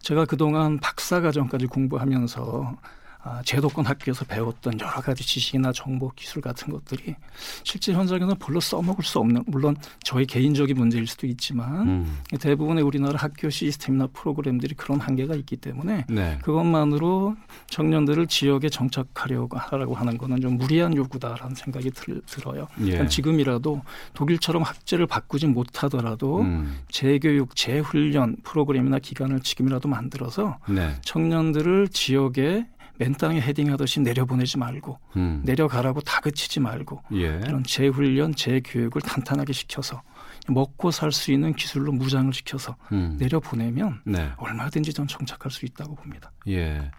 제가 그동안 박사 과정까지 공부하면서 아, 제도권 학교에서 배웠던 여러 가지 지식이나 정보 기술 같은 것들이 실제 현장에서 별로 써먹을 수 없는 물론 저희 개인적인 문제일 수도 있지만 음. 대부분의 우리나라 학교 시스템이나 프로그램들이 그런 한계가 있기 때문에 네. 그것만으로 청년들을 지역에 정착하려고 하라고 하는 거는 좀 무리한 요구다라는 생각이 들, 어요 예. 그러니까 지금이라도 독일처럼 학제를 바꾸지 못하더라도 음. 재교육, 재훈련 프로그램이나 기관을 지금이라도 만들어서 네. 청년들을 지역에 맨 땅에 헤딩하듯이 내려보내지 말고 음. 내려가라고 다그치지 말고 예. 이런 재훈련, 재교육을 탄탄하게 시켜서 먹고 살 수 있는 기술로 무장을 시켜서 음. 내려보내면 네. 얼마든지 전 정착할 수 있다고 봅니다. 예.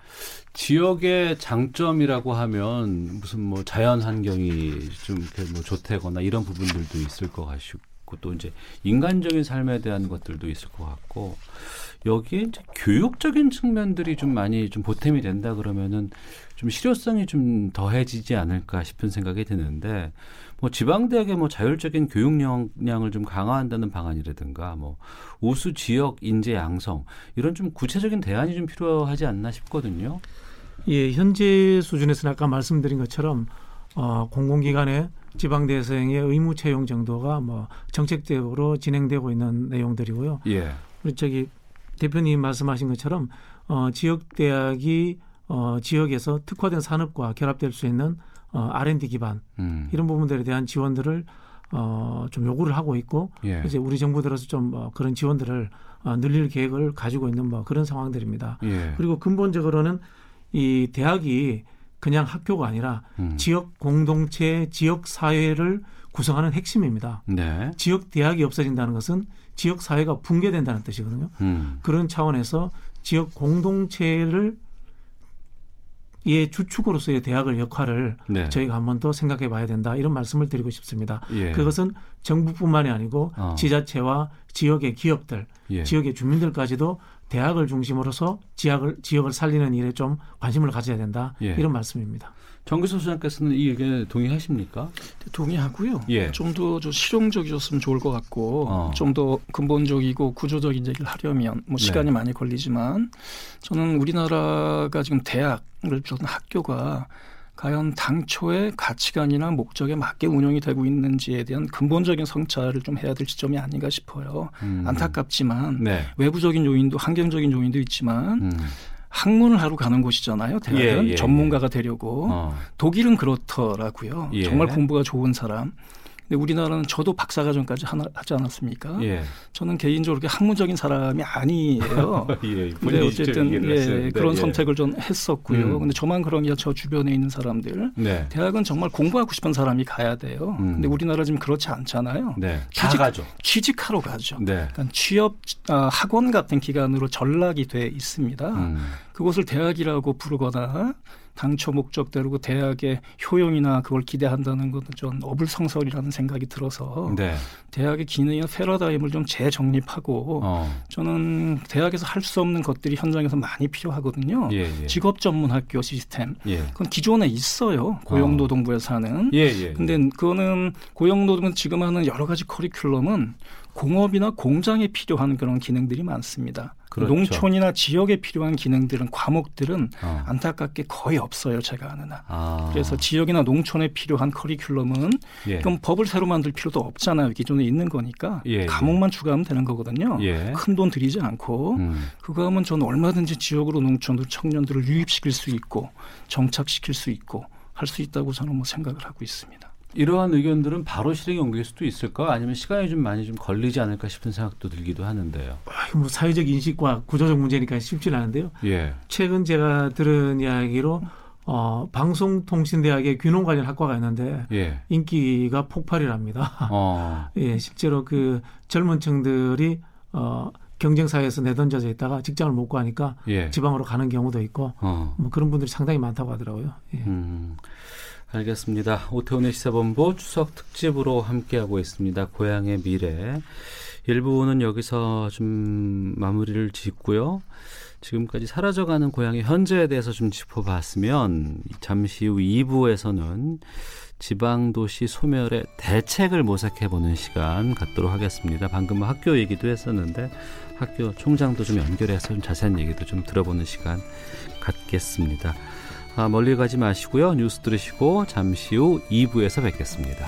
지역의 장점이라고 하면 무슨 뭐 자연 환경이 좀 이렇게 뭐 좋다거나 이런 부분들도 있을 것 같고 또 이제 인간적인 삶에 대한 것들도 있을 것 같고 여기에 이제 교육적인 측면들이 좀 많이 좀 보탬이 된다 그러면은 좀 실효성이 좀 더해지지 않을까 싶은 생각이 드는데 뭐 지방대학의 뭐 자율적인 교육 역량을 좀 강화한다는 방안이라든가 뭐 우수 지역 인재 양성 이런 좀 구체적인 대안이 좀 필요하지 않나 싶거든요. 예, 현재 수준에서는 아까 말씀드린 것처럼 어, 공공기관의 지방대생의 의무 채용 정도가 뭐 정책대로 진행되고 있는 내용들이고요. 예. 우리 저기 대표님 말씀하신 것처럼 어, 지역 대학이 어, 지역에서 특화된 산업과 결합될 수 있는 어, R&D 기반 음. 이런 부분들에 대한 지원들을 어, 좀 요구를 하고 있고 예. 이제 우리 정부 들어서 좀 어, 그런 지원들을 어, 늘릴 계획을 가지고 있는 뭐 그런 상황들입니다. 예. 그리고 근본적으로는 이 대학이 그냥 학교가 아니라 음. 지역 공동체, 지역 사회를 구성하는 핵심입니다. 네. 지역 대학이 없어진다는 것은 지역 사회가 붕괴된다는 뜻이거든요. 음. 그런 차원에서 지역 공동체를 예 주축으로서의 대학의 역할을 네. 저희가 한 번 더 생각해 봐야 된다 이런 말씀을 드리고 싶습니다. 예. 그것은 정부뿐만이 아니고 어. 지자체와 지역의 기업들, 예. 지역의 주민들까지도 대학을 중심으로서 지역을 지역을 살리는 일에 좀 관심을 가져야 된다 예. 이런 말씀입니다. 정기소 소장께서는 이 의견에 동의하십니까? 동의하고요. 예. 좀더 좀 실용적이었으면 좋을 것 같고 어. 좀더 근본적이고 구조적인 얘기를 하려면 뭐 시간이 네. 많이 걸리지만 저는 우리나라가 지금 대학을 비롯한 학교가 과연 당초의 가치관이나 목적에 맞게 운영이 되고 있는지에 대한 근본적인 성찰을 좀 해야 될 지점이 아닌가 싶어요. 음. 안타깝지만 네. 외부적인 요인도 환경적인 요인도 있지만 음. 학문을 하러 가는 곳이잖아요. 대학은 예, 예, 전문가가 예. 되려고 어. 독일은 그렇더라고요. 예. 정말 공부가 좋은 사람. 근데 우리나라는 저도 박사과정까지 하나, 하지 않았습니까? 예. 저는 개인적으로 학문적인 사람이 아니에요. [laughs] 예, 근데 어쨌든 예, 그런 예. 선택을 좀 했었고요. 음. 근데 저만 그런 게 저 주변에 있는 사람들 네. 대학은 정말 공부하고 싶은 사람이 가야 돼요. 음. 근데 우리나라 지금 그렇지 않잖아요. 네. 취직, 가죠. 취직하러 가죠. 네. 그러니까 취업 아, 학원 같은 기관으로 전락이 돼 있습니다. 음. 그것을 대학이라고 부르거나 당초 목적대로 그 대학의 효용이나 그걸 기대한다는 것은 좀 어불성설이라는 생각이 들어서 네. 대학의 기능이나 패러다임을 좀 재정립하고 어. 저는 대학에서 할 수 없는 것들이 현장에서 많이 필요하거든요. 예, 예. 직업 전문 학교 시스템. 예. 그건 기존에 있어요. 고용노동부에서 하는. 예, 예, 예. 근데 그거는 고용노동은 지금 하는 여러 가지 커리큘럼은 공업이나 공장에 필요한 그런 기능들이 많습니다. 그렇죠. 농촌이나 지역에 필요한 기능들은 과목들은 어. 안타깝게 거의 없어요. 제가 아는 한. 아. 그래서 지역이나 농촌에 필요한 커리큘럼은 예. 그럼 법을 새로 만들 필요도 없잖아요. 기존에 있는 거니까 예. 예. 과목만 추가하면 되는 거거든요. 예. 큰돈 들이지 않고 음. 그거 하면 저는 얼마든지 지역으로 농촌으로 청년들을 유입시킬 수 있고 정착시킬 수 있고 할 수 있다고 저는 뭐 생각을 하고 있습니다. 이러한 의견들은 바로 실행에 옮길 수도 있을까? 아니면 시간이 좀 많이 좀 걸리지 않을까 싶은 생각도 들기도 하는데요. 아, 뭐 사회적 인식과 구조적 문제니까 쉽지는 않은데요. 예. 최근 제가 들은 이야기로 어, 방송통신대학의 귀농 관련 학과가 있는데 예. 인기가 폭발이랍니다. 어. [laughs] 예, 실제로 그 젊은 층들이 어, 경쟁사회에서 내던져져 있다가 직장을 못 구하니까 예. 지방으로 가는 경우도 있고 어. 뭐 그런 분들이 상당히 많다고 하더라고요. 예. 음. 알겠습니다. 오태훈의 시사본부 추석 특집으로 함께하고 있습니다. 고향의 미래. 일부는 여기서 좀 마무리를 짓고요. 지금까지 사라져가는 고향의 현재에 대해서 좀 짚어봤으면 잠시 후 2부에서는 지방도시 소멸의 대책을 모색해보는 시간 갖도록 하겠습니다. 방금 학교 얘기도 했었는데 학교 총장도 좀 연결해서 좀 자세한 얘기도 좀 들어보는 시간 갖겠습니다. 아, 멀리 가지 마시고요. 뉴스 들으시고 잠시 후 2부에서 뵙겠습니다.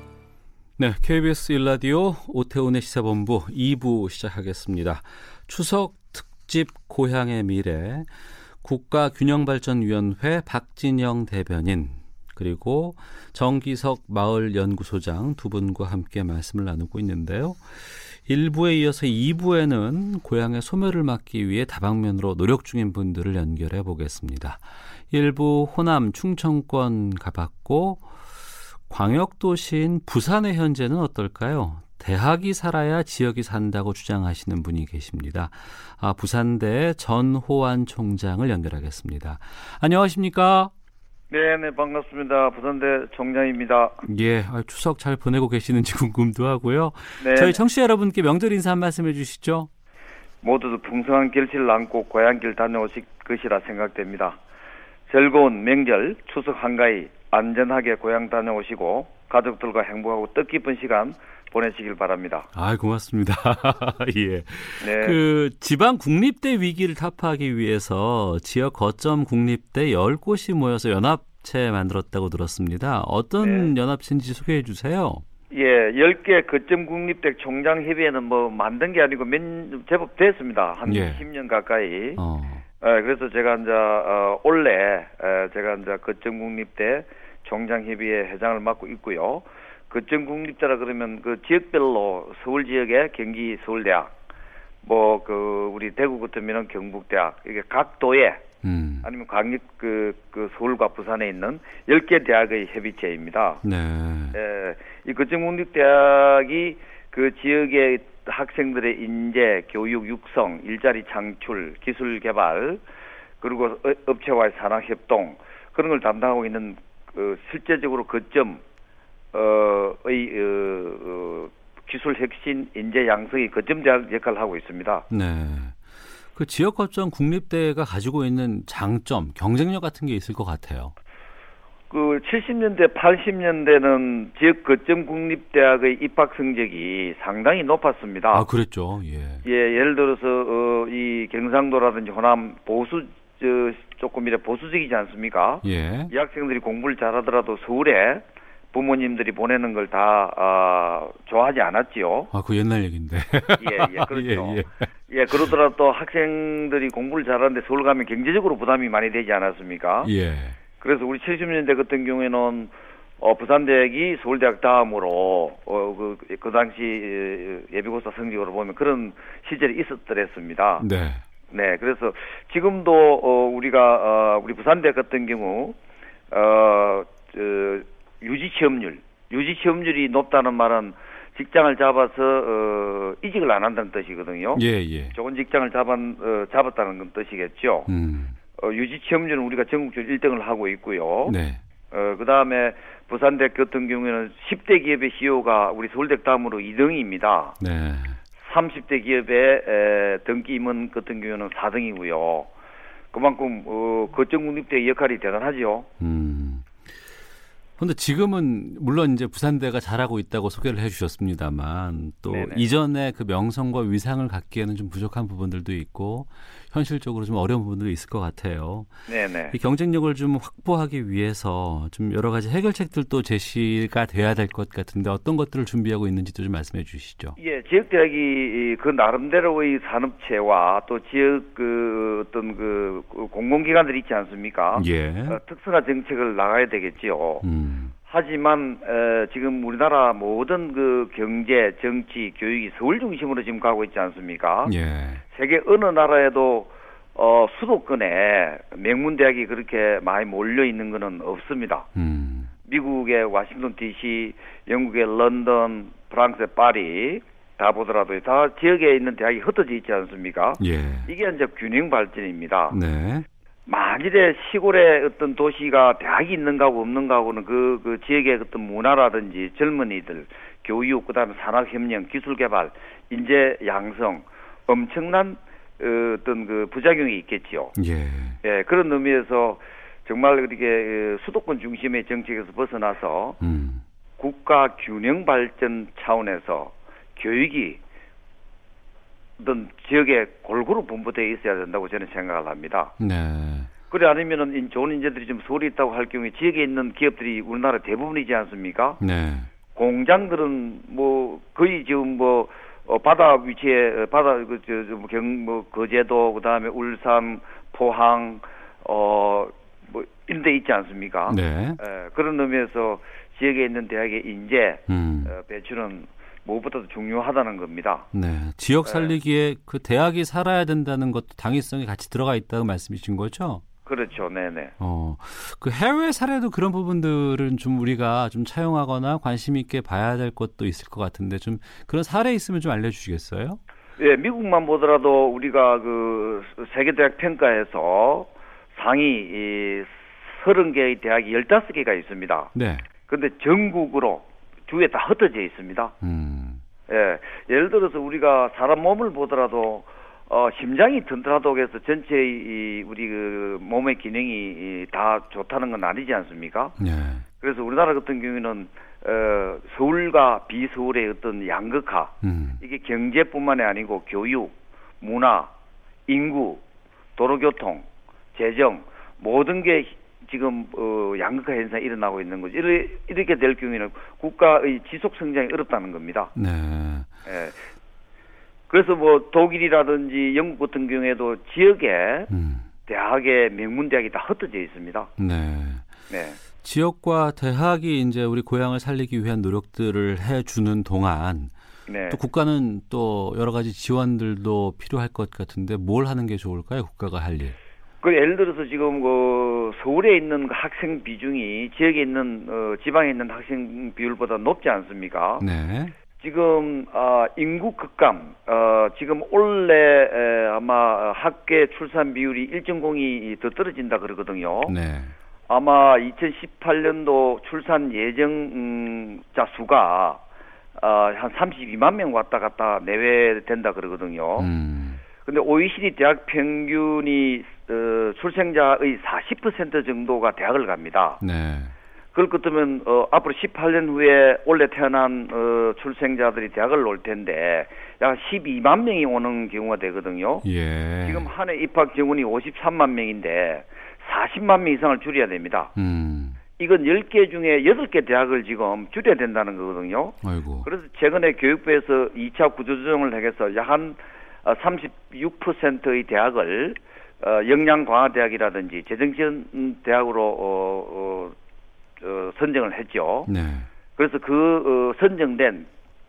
네, KBS 일라디오 오태훈의 시사본부 2부 시작하겠습니다. 추석 특집 고향의 미래 국가균형발전위원회 박진영 대변인 그리고 정기석 마을연구소장 두 분과 함께 말씀을 나누고 있는데요. 1부에 이어서 2부에는 고향의 소멸을 막기 위해 다방면으로 노력 중인 분들을 연결해 보겠습니다. 일부 호남 충청권 가봤고 광역도시인 부산의 현재는 어떨까요? 대학이 살아야 지역이 산다고 주장하시는 분이 계십니다. 아, 부산대 전호환 총장을 연결하겠습니다. 안녕하십니까? 네, 네, 반갑습니다. 부산대 정장입니다. 예, 아, 추석 잘 보내고 계시는지 [laughs] 궁금도 하고요. 네. 저희 청취자 여러분께 명절 인사 한 말씀 해주시죠. 모두도 풍성한 결실을 안고 고향길 다녀오실 것이라 생각됩니다. 즐거운 명절, 추석 한가위 안전하게 고향 다녀오시고 가족들과 행복하고 뜻깊은 시간 보내시길 바랍니다. 아, 고맙습니다. [laughs] 예. 네. 그 지방 국립대 위기를 타파하기 위해서 지역 거점 국립대 10곳이 모여서 연합체 만들었다고 들었습니다. 어떤 네. 연합체인지 소개해 주세요. 예, 10개 거점 국립대 총장 협의회는 뭐 만든 게 아니고 몇 제법 됐습니다. 한 예. 10년 가까이. 어. 예, 그래서 제가 이제 어, 올해 에, 제가 이제 거점 국립대 총장 협의회 회장을 맡고 있고요. 거점 국립대라 그러면 그 지역별로 서울 지역에 경기 서울대학, 뭐 그 우리 대구 같으면은 경북대학 이게 각 도에 음. 아니면 강력 그, 그 서울과 부산에 있는 10개 대학의 협의체입니다. 네. 예, 이 거점 국립대학이 그 지역의 학생들의 인재, 교육 육성, 일자리 창출, 기술 개발, 그리고 업체와의 산학 협동 그런 걸 담당하고 있는 그 실제적으로 거점 어의 어, 어, 기술 혁신 인재 양성이 거점 역할을 하고 있습니다. 네. 그 지역 거점 국립대가 가지고 있는 장점, 경쟁력 같은 게 있을 것 같아요. 그 70년대, 80년대는 지역 거점 국립대학의 입학 성적이 상당히 높았습니다. 아, 그랬죠. 예. 예, 예를 들어서 어, 이 경상도라든지 호남 보수 저 조금 이래 보수적이지 않습니까? 예. 이 학생들이 공부를 잘하더라도 서울에 부모님들이 보내는 걸 다 아, 좋아하지 않았지요. 아, 그 옛날 얘기인데. [laughs] 예, 예, 그렇죠. [laughs] 예, 예. 예, 그러더라도 학생들이 공부를 잘하는데 서울 가면 경제적으로 부담이 많이 되지 않았습니까? 예. 그래서 우리 70년대 같은 경우에는 어, 부산대학이 서울대학 다음으로 어, 그, 그 당시 예비고사 성적으로 보면 그런 시절이 있었더랬습니다. 네. 네, 그래서 지금도 어, 우리가 어, 우리 부산대 같은 경우 어, 저, 유지 취업률, 유지 취업률이 높다는 말은 직장을 잡아서 어, 이직을 안 한다는 뜻이거든요. 예, 예. 좋은 직장을 잡았, 어, 잡았다는 건 뜻이겠죠. 음. 어, 유지 취업률은 우리가 전국적으로 1등을 하고 있고요. 네. 어, 그 다음에 부산대 같은 경우에는 10대 기업의 CEO가 우리 서울대 다음으로 2등입니다. 네. 30대 기업의 에, 등기 임원 같은 경우는 4등이고요. 그만큼 어, 거점 국립대의 역할이 대단하죠. 음. 그런데 지금은 물론 이제 부산대가 잘하고 있다고 소개를 해주셨습니다만 또 네네. 이전에 그 명성과 위상을 갖기에는 좀 부족한 부분들도 있고 현실적으로 좀 어려운 부분도 있을 것 같아요. 네네. 이 경쟁력을 좀 확보하기 위해서 좀 여러 가지 해결책들도 제시가 돼야 될 것 같은데 어떤 것들을 준비하고 있는지도 좀 말씀해 주시죠. 예, 지역 대학이 그 나름대로의 산업체와 또 지역 그 어떤 그 공공기관들이 있지 않습니까? 예. 어, 특성화 정책을 나가야 되겠지요. 음. 하지만 에, 지금 우리나라 모든 그 경제, 정치, 교육이 서울 중심으로 지금 가고 있지 않습니까? 예. 세계 어느 나라에도 어, 수도권에 명문 대학이 그렇게 많이 몰려 있는 것은 없습니다. 음. 미국의 워싱턴 D.C., 영국의 런던, 프랑스의 파리 다 보더라도 다 지역에 있는 대학이 흩어져 있지 않습니까? 예. 이게 이제 균형 발전입니다. 네. 만일에 시골에 어떤 도시가 대학이 있는가 하고 없는가 하고는 그, 그 지역의 어떤 문화라든지 젊은이들, 교육, 그 다음에 산학협력, 기술개발, 인재 양성, 엄청난 어, 어떤 그 부작용이 있겠지요. 예. 예, 그런 의미에서 정말 이렇게 그 수도권 중심의 정책에서 벗어나서 음. 국가 균형 발전 차원에서 교육이 어떤 지역에 골고루 분포되어 있어야 된다고 저는 생각을 합니다. 네. 그래 아니면은 좋은 인재들이 좀 서울에 있다고 할 경우에 지역에 있는 기업들이 우리나라 대부분이지 않습니까? 네. 공장들은 뭐 거의 지금 뭐 어, 바다 위치에 어, 바다 그저경뭐 뭐, 거제도 그다음에 울산 포항 어뭐 이런 데 있지 않습니까? 네. 에, 그런 의미에서 지역에 있는 대학의 인재 음. 어, 배출은 무엇보다도 중요하다는 겁니다. 네. 지역 네. 살리기에 네. 그 대학이 살아야 된다는 것도 당위성이 같이 들어가 있다는 말씀이신 거죠? 그렇죠. 네네. 어, 그 해외 사례도 그런 부분들은 좀 우리가 좀 차용하거나 관심 있게 봐야 될 것도 있을 것 같은데 좀 그런 사례 있으면 좀 알려주시겠어요? 예, 미국만 보더라도 우리가 그 세계 대학 평가에서 상위 30개의 대학이 15개가 있습니다. 네. 근데 전국으로 주에 다 흩어져 있습니다. 음. 예. 예를 들어서 우리가 사람 몸을 보더라도 어, 심장이 튼튼하다고 해서 전체 이 우리 그 몸의 기능이 다 좋다는 건 아니지 않습니까? 네. 그래서 우리나라 같은 경우에는 어, 서울과 비서울의 어떤 양극화 음. 이게 경제뿐만이 아니고 교육, 문화, 인구, 도로교통, 재정 모든 게 지금 어, 양극화 현상이 일어나고 있는 거죠. 이렇게, 이렇게 될 경우에는 국가의 지속 성장이 어렵다는 겁니다. 네. 예. 그래서 뭐 독일이라든지 영국 같은 경우에도 지역에 음. 대학의 명문 대학이 다 흩어져 있습니다. 네. 네. 지역과 대학이 이제 우리 고향을 살리기 위한 노력들을 해주는 동안 네. 또 국가는 또 여러 가지 지원들도 필요할 것 같은데 뭘 하는 게 좋을까요? 국가가 할 일. 그 예를 들어서 지금 그 서울에 있는 그 학생 비중이 지역에 있는 어, 지방에 있는 학생 비율보다 높지 않습니까? 네. 지금 어, 인구 급감 어, 지금 올해 에, 아마 학계 출산 비율이 1.0이 더 떨어진다 그러거든요. 네. 아마 2018년도 출산 예정자 수가 어, 한 32만 명 왔다 갔다 내외된다 그러거든요. 음. 근데 OECD 대학 평균이 어, 출생자의 40% 정도가 대학을 갑니다. 네. 그럴 것 같으면 어, 앞으로 18년 후에 원래 태어난 어, 출생자들이 대학을 올 텐데 약 12만 명이 오는 경우가 되거든요. 예. 지금 한 해 입학 정원이 53만 명인데 40만 명 이상을 줄여야 됩니다. 음. 이건 10개 중에 6개 대학을 지금 줄여야 된다는 거거든요. 아이고. 그래서 최근에 교육부에서 2차 구조조정을 해서 약 한 36%의 대학을 어, 역량 강화 대학이라든지 재정지원 대학으로 어, 어, 어, 선정을 했죠. 네. 그래서 그 어, 선정된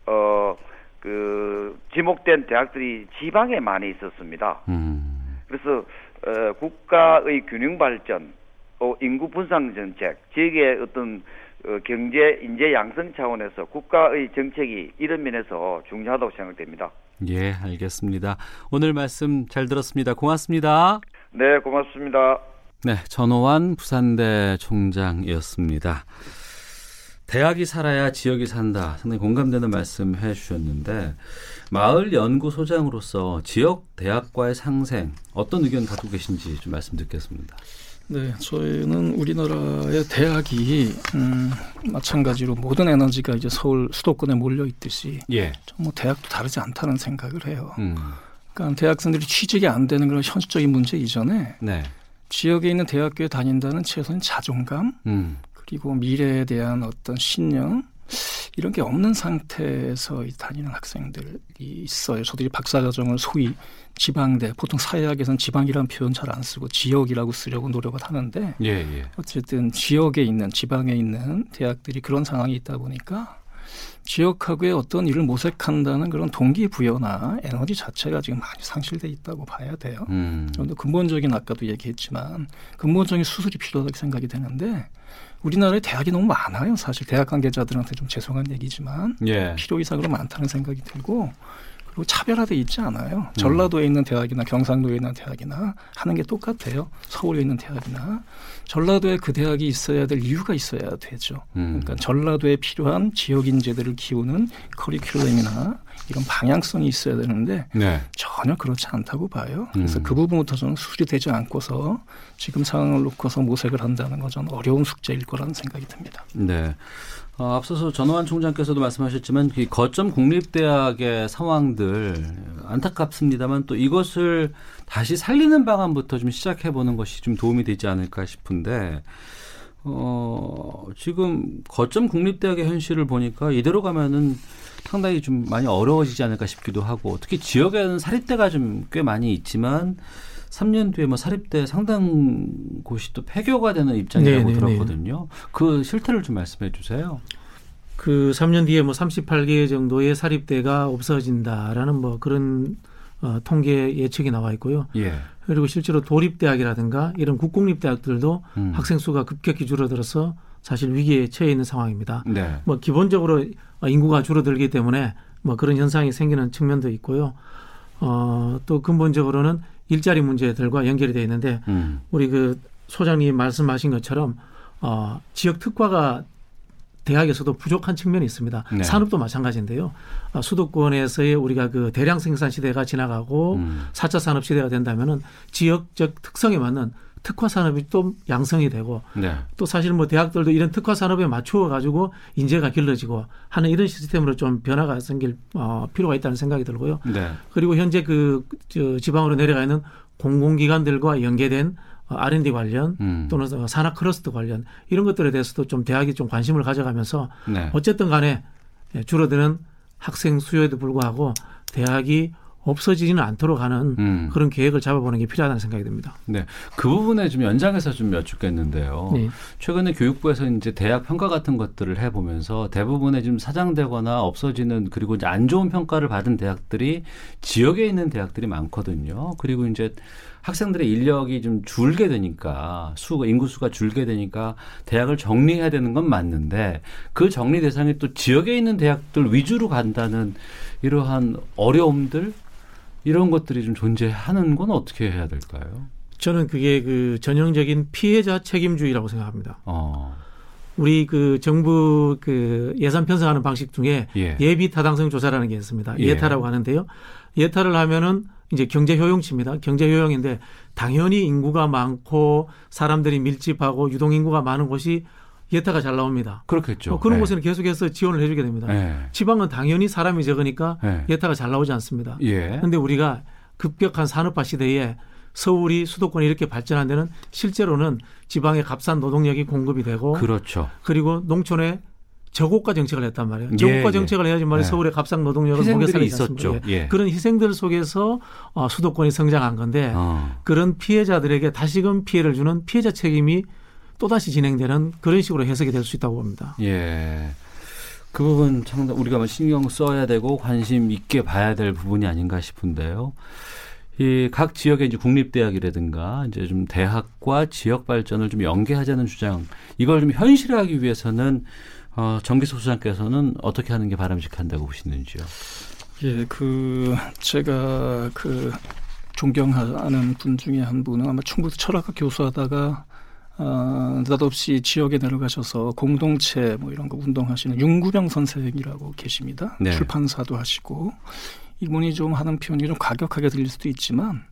어, 그 지목된 대학들이 지방에 많이 있었습니다. 음. 그래서 어, 국가의 균형 발전, 어, 인구 분산 정책, 지역의 어떤 어, 경제 인재 양성 차원에서 국가의 정책이 이런 면에서 중요하다고 생각됩니다. 예, 알겠습니다. 오늘 말씀 잘 들었습니다. 고맙습니다. 네, 고맙습니다. 네, 전호환 부산대 총장이었습니다. 대학이 살아야 지역이 산다. 상당히 공감되는 말씀 해 주셨는데 마을 연구 소장으로서 지역 대학과의 상생 어떤 의견 갖고 계신지 좀 말씀 듣겠습니다. 네, 저희는 우리나라의 대학이 음, 마찬가지로 모든 에너지가 이제 서울 수도권에 몰려 있듯이 예. 뭐 대학도 다르지 않다는 생각을 해요. 음. 그러니까 대학생들이 취직이 안 되는 그런 현실적인 문제 이전에 네. 지역에 있는 대학교에 다닌다는 최소한 자존감 음. 그리고 미래에 대한 어떤 신념 이런 게 없는 상태에서 다니는 학생들이 있어요. 저도 이 박사과정을 소위 지방대, 보통 사회학에서는 지방이라는 표현 잘 안 쓰고 지역이라고 쓰려고 노력을 하는데 예, 예. 어쨌든 지역에 있는 지방에 있는 대학들이 그런 상황이 있다 보니까 지역하고의 어떤 일을 모색한다는 그런 동기부여나 에너지 자체가 지금 많이 상실돼 있다고 봐야 돼요. 음. 그런데 근본적인 아까도 얘기했지만 근본적인 수술이 필요하다고 생각이 되는데 우리나라에 대학이 너무 많아요. 사실 대학 관계자들한테 좀 죄송한 얘기지만 예. 필요 이상으로 많다는 생각이 들고 그리고 차별화돼 있지 않아요. 음. 전라도에 있는 대학이나 경상도에 있는 대학이나 하는 게 똑같아요. 서울에 있는 대학이나 전라도에 그 대학이 있어야 될 이유가 있어야 되죠. 음. 그러니까 전라도에 필요한 지역 인재들을 키우는 커리큘럼이나 이런 방향성이 있어야 되는데 네. 전혀 그렇지 않다고 봐요. 그래서 음. 그 부분부터 저는 수술이 되지 않고서 지금 상황을 놓고서 모색을 한다는 건 저는 어려운 숙제일 거라는 생각이 듭니다. 네. 어, 앞서서 전호환 총장께서도 말씀하셨지만 그 거점 국립대학의 상황들 안타깝습니다만 또 이것을 다시 살리는 방안부터 좀 시작해 보는 것이 좀 도움이 되지 않을까 싶은데 어, 지금 거점 국립대학의 현실을 보니까 이대로 가면은 상당히 좀 많이 어려워지지 않을까 싶기도 하고 특히 지역에는 사립대가 좀 꽤 많이 있지만 3년 뒤에 뭐 사립대 상당 곳이 또 폐교가 되는 입장이라고 네네네. 네, 네. 들었거든요. 그 실태를 좀 말씀해 주세요. 그 3년 뒤에 뭐 38개 정도의 사립대가 없어진다라는 뭐 그런 어, 통계 예측이 나와 있고요. 예. 그리고 실제로 도립대학이라든가 이런 국공립대학들도 음. 학생 수가 급격히 줄어들어서 사실 위기에 처해 있는 상황입니다. 네. 뭐 기본적으로 인구가 줄어들기 때문에 뭐 그런 현상이 생기는 측면도 있고요. 어, 또 근본적으로는 일자리 문제들과 연결이 돼 있는데 음. 우리 그 소장님 말씀하신 것처럼 어, 지역 특화가 대학에서도 부족한 측면이 있습니다. 네. 산업도 마찬가지인데요. 아, 수도권에서의 우리가 그 대량 생산 시대가 지나가고 음. 4차 산업 시대가 된다면은 지역적 특성에 맞는 특화 산업이 또 양성이 되고 네. 또 사실 뭐 대학들도 이런 특화 산업에 맞추어 가지고 인재가 길러지고 하는 이런 시스템으로 좀 변화가 생길 어, 필요가 있다는 생각이 들고요. 네. 그리고 현재 그 저, 지방으로 내려가 있는 공공기관들과 연계된 R&D 관련 음. 또는 산업 클러스터 관련 이런 것들에 대해서도 좀 대학이 좀 관심을 가져가면서 네. 어쨌든 간에 줄어드는 학생 수요에도 불구하고 대학이 없어지지는 않도록 하는 음. 그런 계획을 잡아보는 게 필요하다는 생각이 듭니다. 네. 그 부분에 좀 연장해서 좀 여쭙겠는데요. 네. 최근에 교육부에서 이제 대학 평가 같은 것들을 해보면서 대부분의 좀 사장되거나 없어지는 그리고 이제 안 좋은 평가를 받은 대학들이 지역에 있는 대학들이 많거든요. 그리고 이제 학생들의 인력이 좀 줄게 되니까 수 인구수가 줄게 되니까 대학을 정리해야 되는 건 맞는데 그 정리 대상이 또 지역에 있는 대학들 위주로 간다는 이러한 어려움들 이런 것들이 좀 존재하는 건 어떻게 해야 될까요? 저는 그게 그 전형적인 피해자 책임주의라고 생각합니다. 어. 우리 그 정부 그 예산 편성하는 방식 중에 예. 비 타당성 조사라는 게 있습니다. 예. 예타라고 하는데요. 예타를 하면은 이제 경제 효용치입니다. 경제 효용인데 당연히 인구가 많고 사람들이 밀집하고 유동 인구가 많은 곳이 예타가 잘 나옵니다. 그렇겠죠. 어, 그런 네. 곳에는 계속해서 지원을 해주게 됩니다. 네. 지방은 당연히 사람이 적으니까 네. 예타가 잘 나오지 않습니다. 그런데 예. 우리가 급격한 산업화 시대에 서울이 수도권이 이렇게 발전한 데는 실제로는 지방의 값싼 노동력이 공급이 되고 그렇죠. 그리고 농촌에 저고가 정책을 했단 말이에요. 예, 저고가 예, 정책을 해야지 말이 예. 서울의 값싼 노동력을 목에 있었죠. 예. 그런 희생들 속에서 어, 수도권이 성장한 건데 어. 그런 피해자들에게 다시금 피해를 주는 피해자 책임이 또다시 진행되는 그런 식으로 해석이 될 수 있다고 봅니다. 예. 그 부분 참 우리가 뭐 신경 써야 되고 관심 있게 봐야 될 부분이 아닌가 싶은데요. 이 각 지역의 이제 국립대학이라든가 이제 좀 대학과 지역 발전을 좀 연계하자는 주장 이걸 좀 현실화하기 위해서는 어, 정기소 소장께서는 어떻게 하는 게 바람직한다고 보시는지요? 예, 그 제가 그 존경하는 분 중에 한 분은 아마 충북 철학과 교수하다가 어, 느닷없이 지역에 내려가셔서 공동체 뭐 이런 거 운동하시는 윤구병 선생이라고 계십니다. 네. 출판사도 하시고 이분이 좀 하는 표현이 좀 과격하게 들릴 수도 있지만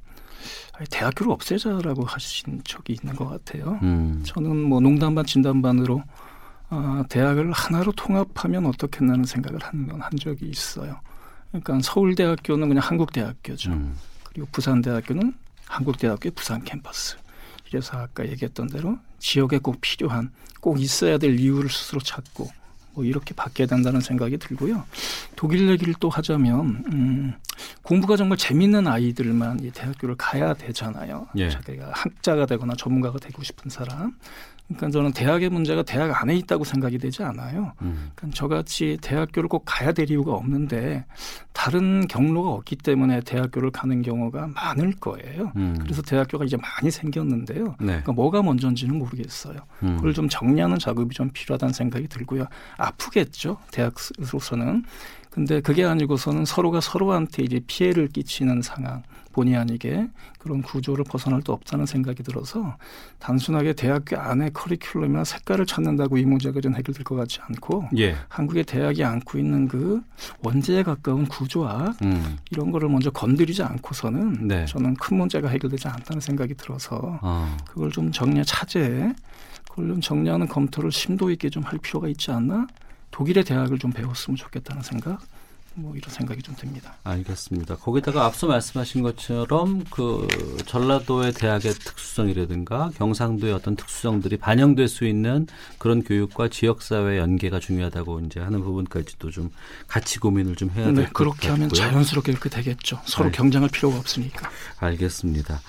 대학교를 없애자라고 하신 적이 있는 것 같아요. 음. 저는 뭐 농담반 진담반으로 어, 대학을 하나로 통합하면 어떻겠나는 생각을 한, 한 적이 있어요. 그러니까 서울대학교는 그냥 한국대학교죠. 음. 그리고 부산대학교는 한국대학교의 부산 캠퍼스. 그래서 아까 얘기했던 대로 지역에 꼭 필요한 꼭 있어야 될 이유를 스스로 찾고 뭐 이렇게 바뀌어야 된다는 생각이 들고요. 독일 얘기를 또 하자면 음, 공부가 정말 재밌는 아이들만 이 대학교를 가야 되잖아요. 예. 자기가 학자가 되거나 전문가가 되고 싶은 사람. 그러니까 저는 대학의 문제가 대학 안에 있다고 생각이 되지 않아요. 음. 그러니까 저같이 대학교를 꼭 가야 될 이유가 없는데 다른 경로가 없기 때문에 대학교를 가는 경우가 많을 거예요. 음. 그래서 대학교가 이제 많이 생겼는데요. 네. 그러니까 뭐가 먼저인지는 모르겠어요. 음. 그걸 좀 정리하는 작업이 좀 필요하다는 생각이 들고요. 아프겠죠. 대학으로서는. 근데 그게 아니고서는 서로가 서로한테 이제 피해를 끼치는 상황. 본의 아니게 그런 구조를 벗어날 수 없다는 생각이 들어서 단순하게 대학교 안에 커리큘럼이나 색깔을 찾는다고 이 문제가 좀 해결될 것 같지 않고 예. 한국의 대학이 안고 있는 그 원제에 가까운 구조학 음. 이런 거를 먼저 건드리지 않고서는 네. 저는 큰 문제가 해결되지 않다는 생각이 들어서 어. 그걸 좀 정리해 차제 그걸 좀 정리하는 검토를 심도 있게 좀 할 필요가 있지 않나 독일의 대학을 좀 배웠으면 좋겠다는 생각 뭐 이런 생각이 좀 듭니다. 알겠습니다. 거기다가 앞서 말씀하신 것처럼 그 전라도의 대학의 특수성이라든가 경상도의 어떤 특수성들이 반영될 수 있는 그런 교육과 지역 사회 연계가 중요하다고 이제 하는 부분까지도 좀 같이 고민을 좀 해야 될것 네, 그렇게 하면 자연스럽게 그렇게 되겠죠. 서로 네. 경쟁할 필요가 없으니까. 알겠습니다.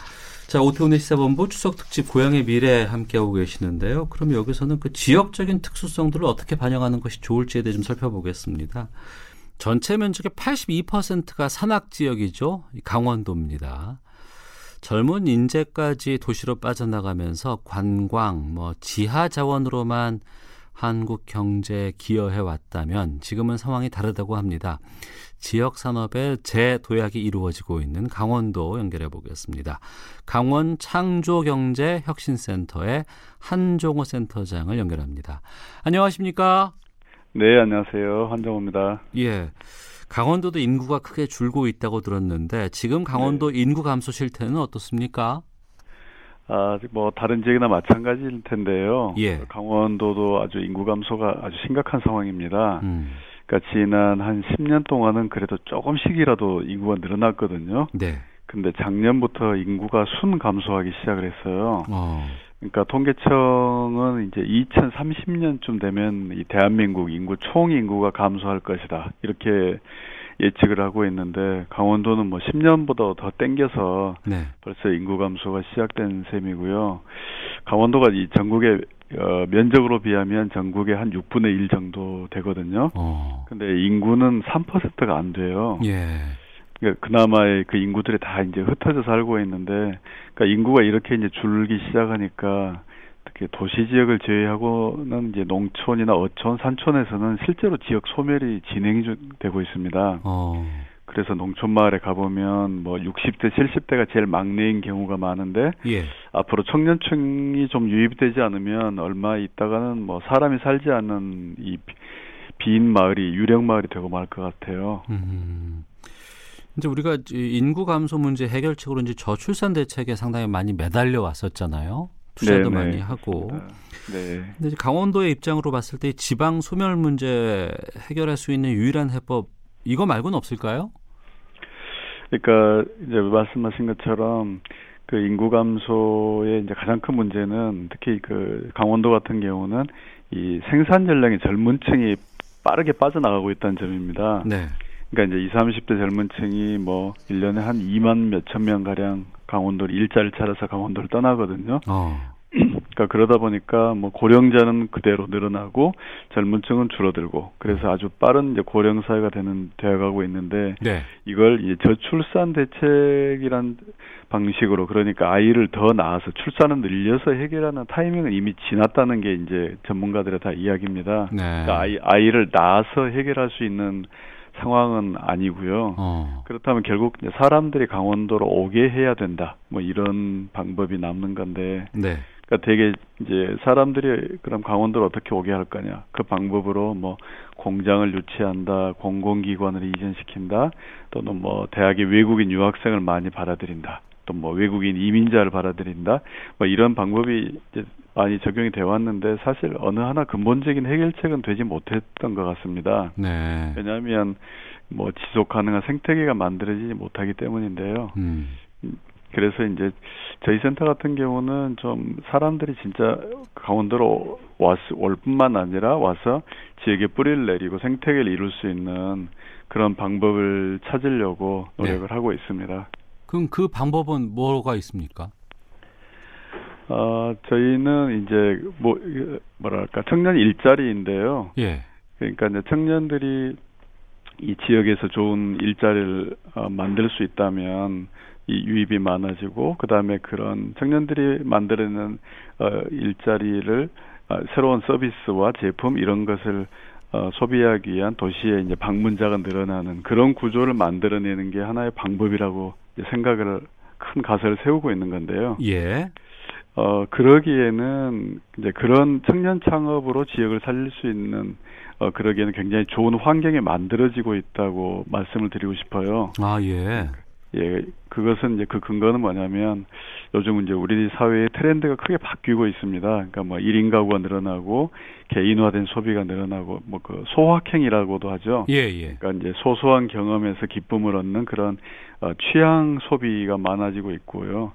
자, 오태훈의 시사본부 추석 특집 고향의 미래 함께하고 계시는데요. 그럼 여기서는 그 지역적인 특수성들을 어떻게 반영하는 것이 좋을지에 대해 좀 살펴보겠습니다. 전체 면적의 82%가 산악 지역이죠. 강원도입니다. 젊은 인재까지 도시로 빠져나가면서 관광, 뭐 지하 자원으로만 한국 경제에 기여해 왔다면 지금은 상황이 다르다고 합니다. 지역 산업의 재도약이 이루어지고 있는 강원도 연결해 보겠습니다. 강원 창조경제혁신센터의 한종호 센터장을 연결합니다. 안녕하십니까? 네, 안녕하세요. 한종호입니다. 예. 강원도도 인구가 크게 줄고 있다고 들었는데 지금 강원도 네. 인구 감소 실태는 어떻습니까? 아, 뭐 다른 지역이나 마찬가지일 텐데요. 예. 강원도도 아주 인구 감소가 아주 심각한 상황입니다. 음. 그러니까 지난 한 10년 동안은 그래도 조금씩이라도 인구가 늘어났거든요. 네. 근데 작년부터 인구가 순 감소하기 시작을 했어요. 어. 그러니까 통계청은 이제 2030년쯤 되면 이 대한민국 인구 총 인구가 감소할 것이다. 이렇게 예측을 하고 있는데 강원도는 뭐 10년보다 더 땡겨서 네. 벌써 인구 감소가 시작된 셈이고요. 강원도가 이 전국의 어, 면적으로 비하면 전국의 한 6분의 1 정도 되거든요. 어. 근데 인구는 3%가 안 돼요. 예. 그러니까 그나마의 그 인구들이 다 이제 흩어져 살고 있는데, 그러니까 인구가 이렇게 이제 줄기 시작하니까 특히 도시 지역을 제외하고는 이제 농촌이나 어촌, 산촌에서는 실제로 지역 소멸이 진행이 되고 있습니다. 어. 그래서 농촌 마을에 가보면 뭐 60대, 70대가 제일 막내인 경우가 많은데 예. 앞으로 청년층이 좀 유입되지 않으면 얼마 있다가는 뭐 사람이 살지 않는 이 빈 마을이 유령 마을이 되고 말 것 같아요. 음. 이제 우리가 인구 감소 문제 해결책으로 이제 저출산 대책에 상당히 많이 매달려 왔었잖아요. 투자도 네네. 많이 하고. 네. 근데 이제 강원도의 입장으로 봤을 때 지방 소멸 문제 해결할 수 있는 유일한 해법 이거 말고는 없을까요? 그러니까 이제 말씀하신 것처럼 그 인구 감소의 이제 가장 큰 문제는 특히 그 강원도 같은 경우는 이 생산 전량의 젊은 층이 빠르게 빠져나가고 있다는 점입니다. 네. 그러니까 이제 20, 30대 젊은 층이 뭐 1년에 한 2만 몇천 명 가량 강원도를 일자를 찾아서 강원도를 떠나거든요. 어. 그러니까 그러다 보니까 뭐 고령자는 그대로 늘어나고 젊은 층은 줄어들고 그래서 아주 빠른 이제 고령 사회가 되는 되어가고 있는데 네. 이걸 이제 저출산 대책이란 방식으로 그러니까 아이를 더 낳아서 출산을 늘려서 해결하는 타이밍은 이미 지났다는 게 이제 전문가들의 다 이야기입니다. 네. 그러니까 아이 아이를 낳아서 해결할 수 있는 상황은 아니고요. 어. 그렇다면 결국 사람들이 강원도로 오게 해야 된다. 뭐 이런 방법이 남는 건데. 네. 그러니까 되게 이제 사람들이 그럼 강원도를 어떻게 오게 할 거냐. 그 방법으로 뭐 공장을 유치한다, 공공기관을 이전시킨다, 또는 뭐 대학의 외국인 유학생을 많이 받아들인다. 또 뭐 외국인 이민자를 받아들인다. 뭐 이런 방법이 이제 많이 적용이 되어 왔는데 사실 어느 하나 근본적인 해결책은 되지 못했던 것 같습니다. 네. 왜냐하면 뭐 지속 가능한 생태계가 만들어지지 못하기 때문인데요. 음. 그래서 이제 저희 센터 같은 경우는 좀 사람들이 진짜 강원도로 왔, 올 뿐만 아니라 와서 지역에 뿌리를 내리고 생태계를 이룰 수 있는 그런 방법을 찾으려고 노력을 네. 하고 있습니다. 그럼 그 방법은 뭐가 있습니까? 어, 저희는 이제 뭐 뭐랄까 청년 일자리인데요. 예. 그러니까 이제 청년들이 이 지역에서 좋은 일자리를 어, 만들 수 있다면 이 유입이 많아지고 그다음에 그런 청년들이 만들어내는 어, 일자리를 어, 새로운 서비스와 제품 이런 것을 어, 소비하기 위한 도시의 이제 방문자가 늘어나는 그런 구조를 만들어내는 게 하나의 방법이라고 생각을 큰 가설을 세우고 있는 건데요. 예. 어, 그러기에는 이제 그런 청년 창업으로 지역을 살릴 수 있는 어, 그러기에는 굉장히 좋은 환경이 만들어지고 있다고 말씀을 드리고 싶어요. 아, 예. 예, 그것은 이제 그 근거는 뭐냐면 요즘 이제 우리 사회의 트렌드가 크게 바뀌고 있습니다. 그러니까 뭐 1인 가구가 늘어나고 개인화된 소비가 늘어나고 뭐 그 소확행이라고도 하죠. 예, 예. 그러니까 이제 소소한 경험에서 기쁨을 얻는 그런 어, 취향 소비가 많아지고 있고요.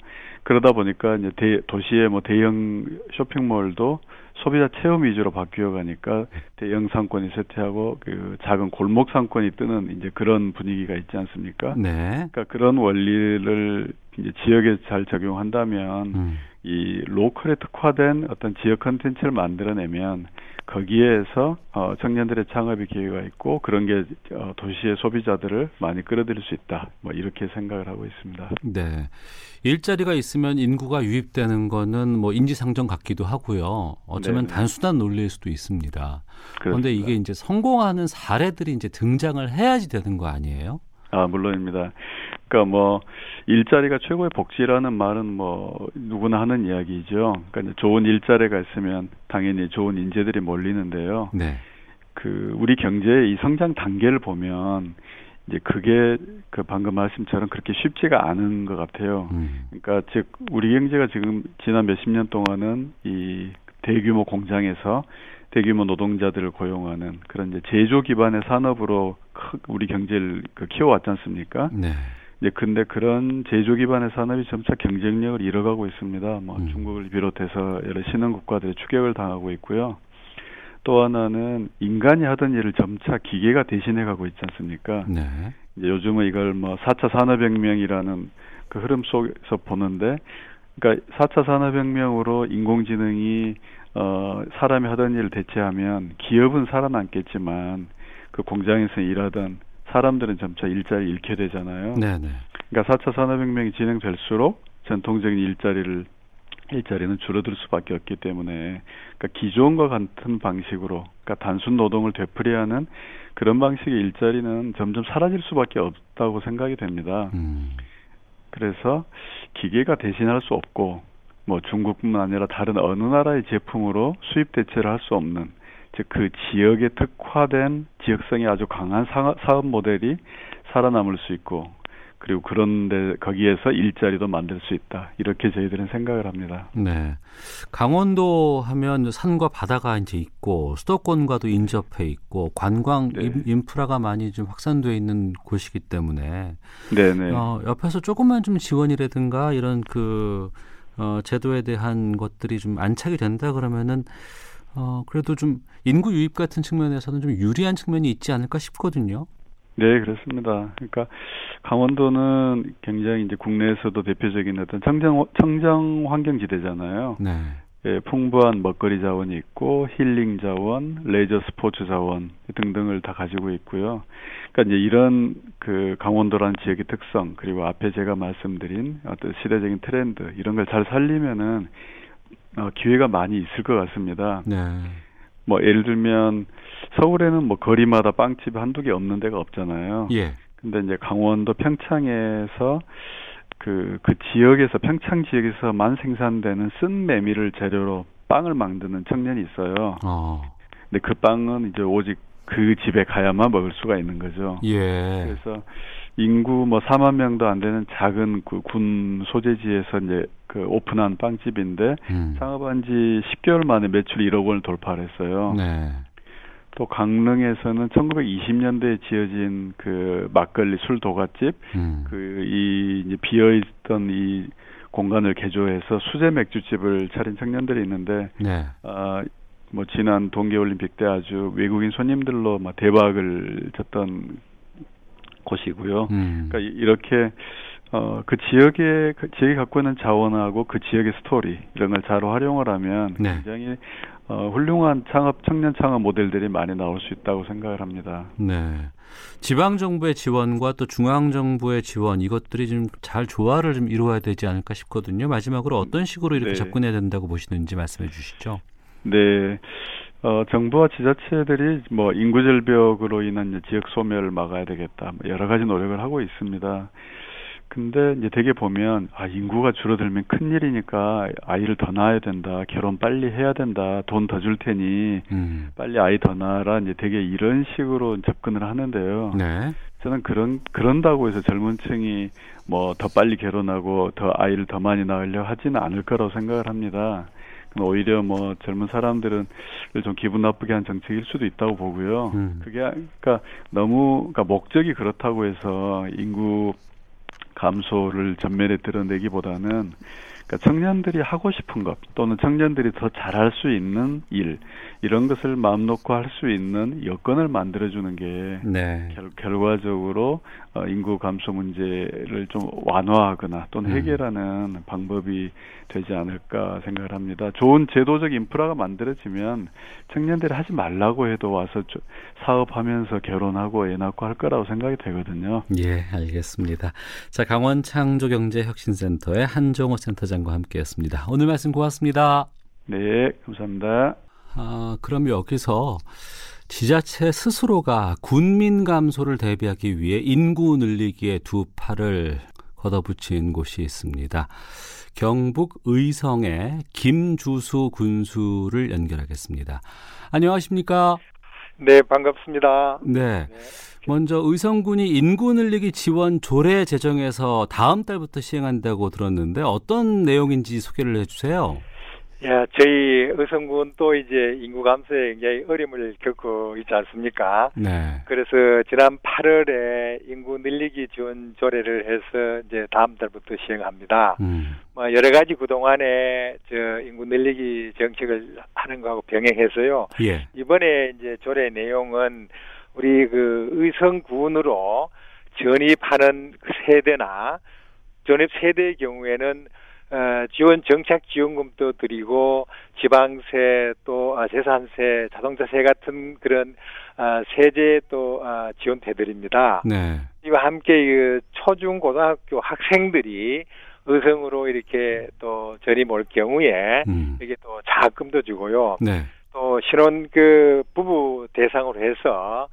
그러다 보니까 이제 대, 도시의 뭐 대형 쇼핑몰도 소비자 체험 위주로 바뀌어 가니까 대형 상권이 쇠퇴하고 그 작은 골목 상권이 뜨는 이제 그런 분위기가 있지 않습니까? 네. 그러니까 그런 원리를 이제 지역에 잘 적용한다면 음. 이 로컬에 특화된 어떤 지역 컨텐츠를 만들어내면 거기에서 어, 청년들의 창업의 기회가 있고 그런 게 어, 도시의 소비자들을 많이 끌어들일 수 있다. 뭐 이렇게 생각을 하고 있습니다. 네. 일자리가 있으면 인구가 유입되는 거는 뭐 인지상정 같기도 하고요. 어쩌면 네네. 단순한 논리일 수도 있습니다. 그런데 이게 이제 성공하는 사례들이 이제 등장을 해야지 되는 거 아니에요? 아, 물론입니다. 그러니까 뭐 일자리가 최고의 복지라는 말은 뭐 누구나 하는 이야기죠. 그러니까 좋은 일자리가 있으면 당연히 좋은 인재들이 몰리는데요. 네. 그 우리 경제의 이 성장 단계를 보면 이제 그게 그 방금 말씀처럼 그렇게 쉽지가 않은 것 같아요. 음. 그러니까 즉 우리 경제가 지금 지난 몇십 년 동안은 이 대규모 공장에서 대규모 노동자들을 고용하는 그런 이제 제조 기반의 산업으로 우리 경제를 그 키워왔지 않습니까? 네. 이제 근데 그런 제조 기반의 산업이 점차 경쟁력을 잃어가고 있습니다. 뭐 음. 중국을 비롯해서 여러 신흥 국가들의 추격을 당하고 있고요. 또 하나는 인간이 하던 일을 점차 기계가 대신해 가고 있지 않습니까? 네. 이제 요즘은 이걸 뭐 4차 산업혁명이라는 그 흐름 속에서 보는데 그러니까 4차 산업혁명으로 인공지능이 어 사람이 하던 일을 대체하면 기업은 살아남겠지만 그 공장에서 일하던 사람들은 점차 일자리 잃게 되잖아요. 네네. 그러니까 4차 산업혁명이 진행될수록 전통적인 일자리를 일자리는 줄어들 수밖에 없기 때문에 그러니까 기존과 같은 방식으로 그러니까 단순 노동을 되풀이하는 그런 방식의 일자리는 점점 사라질 수밖에 없다고 생각이 됩니다. 음. 그래서 기계가 대신할 수 없고 뭐 중국뿐만 아니라 다른 어느 나라의 제품으로 수입 대체를 할 수 없는 즉 그 지역에 특화된 지역성이 아주 강한 사업 모델이 살아남을 수 있고 그리고 그런데 거기에서 일자리도 만들 수 있다 이렇게 저희들은 생각을 합니다. 네, 강원도 하면 산과 바다가 이제 있고 수도권과도 인접해 있고 관광 네. 인프라가 많이 좀 확산돼 있는 곳이기 때문에 네네. 어, 옆에서 조금만 좀 지원이라든가 이런 그 어, 제도에 대한 것들이 좀 안착이 된다 그러면은 어, 그래도 좀 인구 유입 같은 측면에서는 좀 유리한 측면이 있지 않을까 싶거든요. 네, 그렇습니다. 그러니까 강원도는 굉장히 이제 국내에서도 대표적인 어떤 청정 청정 환경 지대잖아요. 네. 예, 풍부한 먹거리 자원이 있고 힐링 자원, 레저 스포츠 자원 등등을 다 가지고 있고요. 그러니까 이제 이런 그 강원도라는 지역의 특성 그리고 앞에 제가 말씀드린 어떤 시대적인 트렌드 이런 걸 잘 살리면은 어, 기회가 많이 있을 것 같습니다. 네. 뭐 예를 들면 서울에는 뭐 거리마다 빵집 한두 개 없는 데가 없잖아요. 예. 근데 이제 강원도 평창에서 그, 그 지역에서 평창 지역에서만 생산되는 쓴 메밀을 재료로 빵을 만드는 청년이 있어요. 어. 근데 그 빵은 이제 오직 그 집에 가야만 먹을 수가 있는 거죠. 예. 그래서 인구 뭐 4만 명도 안 되는 작은 그 군 소재지에서 이제 그 오픈한 빵집인데 음. 창업한 지 10개월 만에 매출 1억 원을 돌파를 했어요. 네. 또 강릉에서는 1920년대에 지어진 그 막걸리 술 도가집 음. 그이 비어 있던 이 공간을 개조해서 수제 맥주집을 차린 청년들이 있는데 네. 아 뭐 지난 동계 올림픽 때 아주 외국인 손님들로 막 대박을 쳤던 곳이고요. 음. 그러니까 이렇게 어, 그 지역의, 그 지역이 갖고 있는 자원하고 그 지역의 스토리, 이런 걸 잘 활용을 하면 네. 굉장히 어, 훌륭한 창업, 청년 창업 모델들이 많이 나올 수 있다고 생각을 합니다. 네. 지방정부의 지원과 또 중앙정부의 지원, 이것들이 좀 잘 조화를 좀 이루어야 되지 않을까 싶거든요. 마지막으로 어떤 식으로 이렇게 네. 접근해야 된다고 보시는지 말씀해 주시죠. 네. 어, 정부와 지자체들이 뭐 인구 절벽으로 인한 지역 소멸을 막아야 되겠다. 뭐 여러 가지 노력을 하고 있습니다. 근데 이제 되게 보면 아 인구가 줄어들면 큰 일이니까 아이를 더 낳아야 된다 결혼 빨리 해야 된다 돈 더 줄 테니 음. 빨리 아이 더 낳아라 이제 되게 이런 식으로 접근을 하는데요. 네. 저는 그런 그런다고 해서 젊은층이 뭐 더 빨리 결혼하고 더 아이를 더 많이 낳으려 하지는 않을 거라고 생각을 합니다. 오히려 뭐 젊은 사람들은 좀 기분 나쁘게 한 정책일 수도 있다고 보고요. 음. 그게 그러니까 너무 그러니까 목적이 그렇다고 해서 인구 감소를 전면에 드러내기보다는 그러니까 청년들이 하고 싶은 것 또는 청년들이 더 잘할 수 있는 일 이런 것을 마음 놓고 할 수 있는 여건을 만들어주는 게 네. 결, 결과적으로 어, 인구 감소 문제를 좀 완화하거나 또는 음. 해결하는 음. 방법이 되지 않을까 생각을 합니다. 좋은 제도적 인프라가 만들어지면 청년들이 하지 말라고 해도 와서 사업하면서 결혼하고 애 낳고 할 거라고 생각이 되거든요. 예, 알겠습니다. 자, 강원 창조경제혁신센터의 한정호 센터장 과 함께했습니다. 오늘 말씀 고맙습니다. 네, 감사합니다. 아, 그럼 여기서 지자체 스스로가 군민 감소를 대비하기 위해 인구 늘리기에 두 팔을 걷어붙인 곳이 있습니다. 경북 의성의 김주수 군수를 연결하겠습니다. 안녕하십니까? 네, 반갑습니다. 네. 네. 먼저 의성군이 인구 늘리기 지원 조례 제정에서 다음 달부터 시행한다고 들었는데 어떤 내용인지 소개를 해주세요. 야, 저희 의성군 또 이제 인구 감소에 굉장히 어려움을 겪고 있지 않습니까? 네. 그래서 지난 8월에 인구 늘리기 지원 조례를 해서 이제 다음 달부터 시행합니다. 음. 뭐 여러 가지 그동안에 저 인구 늘리기 정책을 하는 거하고 병행해서요. 예. 이번에 이제 조례 내용은 우리 그 의성군으로 전입하는 그 세대나 전입 세대의 경우에는 어, 지원 정책 지원금도 드리고 지방세 또 아, 재산세, 자동차세 같은 그런 아, 세제 또 아, 지원해 드립니다. 네. 이와 함께 그 초중 고등학교 학생들이 의성으로 이렇게 또 전임 올 경우에 음. 이게 또 자금도 주고요. 네. 또 신혼 그 부부 대상으로 해서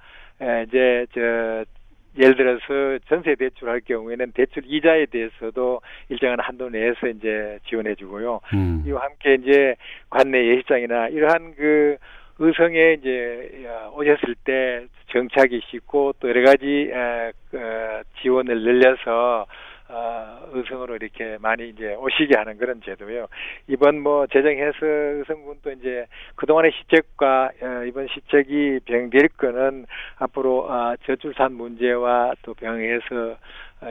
이제 저 예를 들어서 전세 대출할 경우에는 대출 이자에 대해서도 일정한 한도 내에서 이제 지원해 주고요. 음. 이와 함께 이제 관내 예식장이나 이러한 그 의성에 이제 오셨을 때 정착이 쉽고 또 여러 가지 그 지원을 늘려서 어, 의성으로 이렇게 많이 이제 오시게 하는 그런 제도예요. 이번 뭐 재정해서 의성군도 이제 그동안의 시책과 어, 이번 시책이 병될 거는 앞으로 어, 저출산 문제와 또 병행해서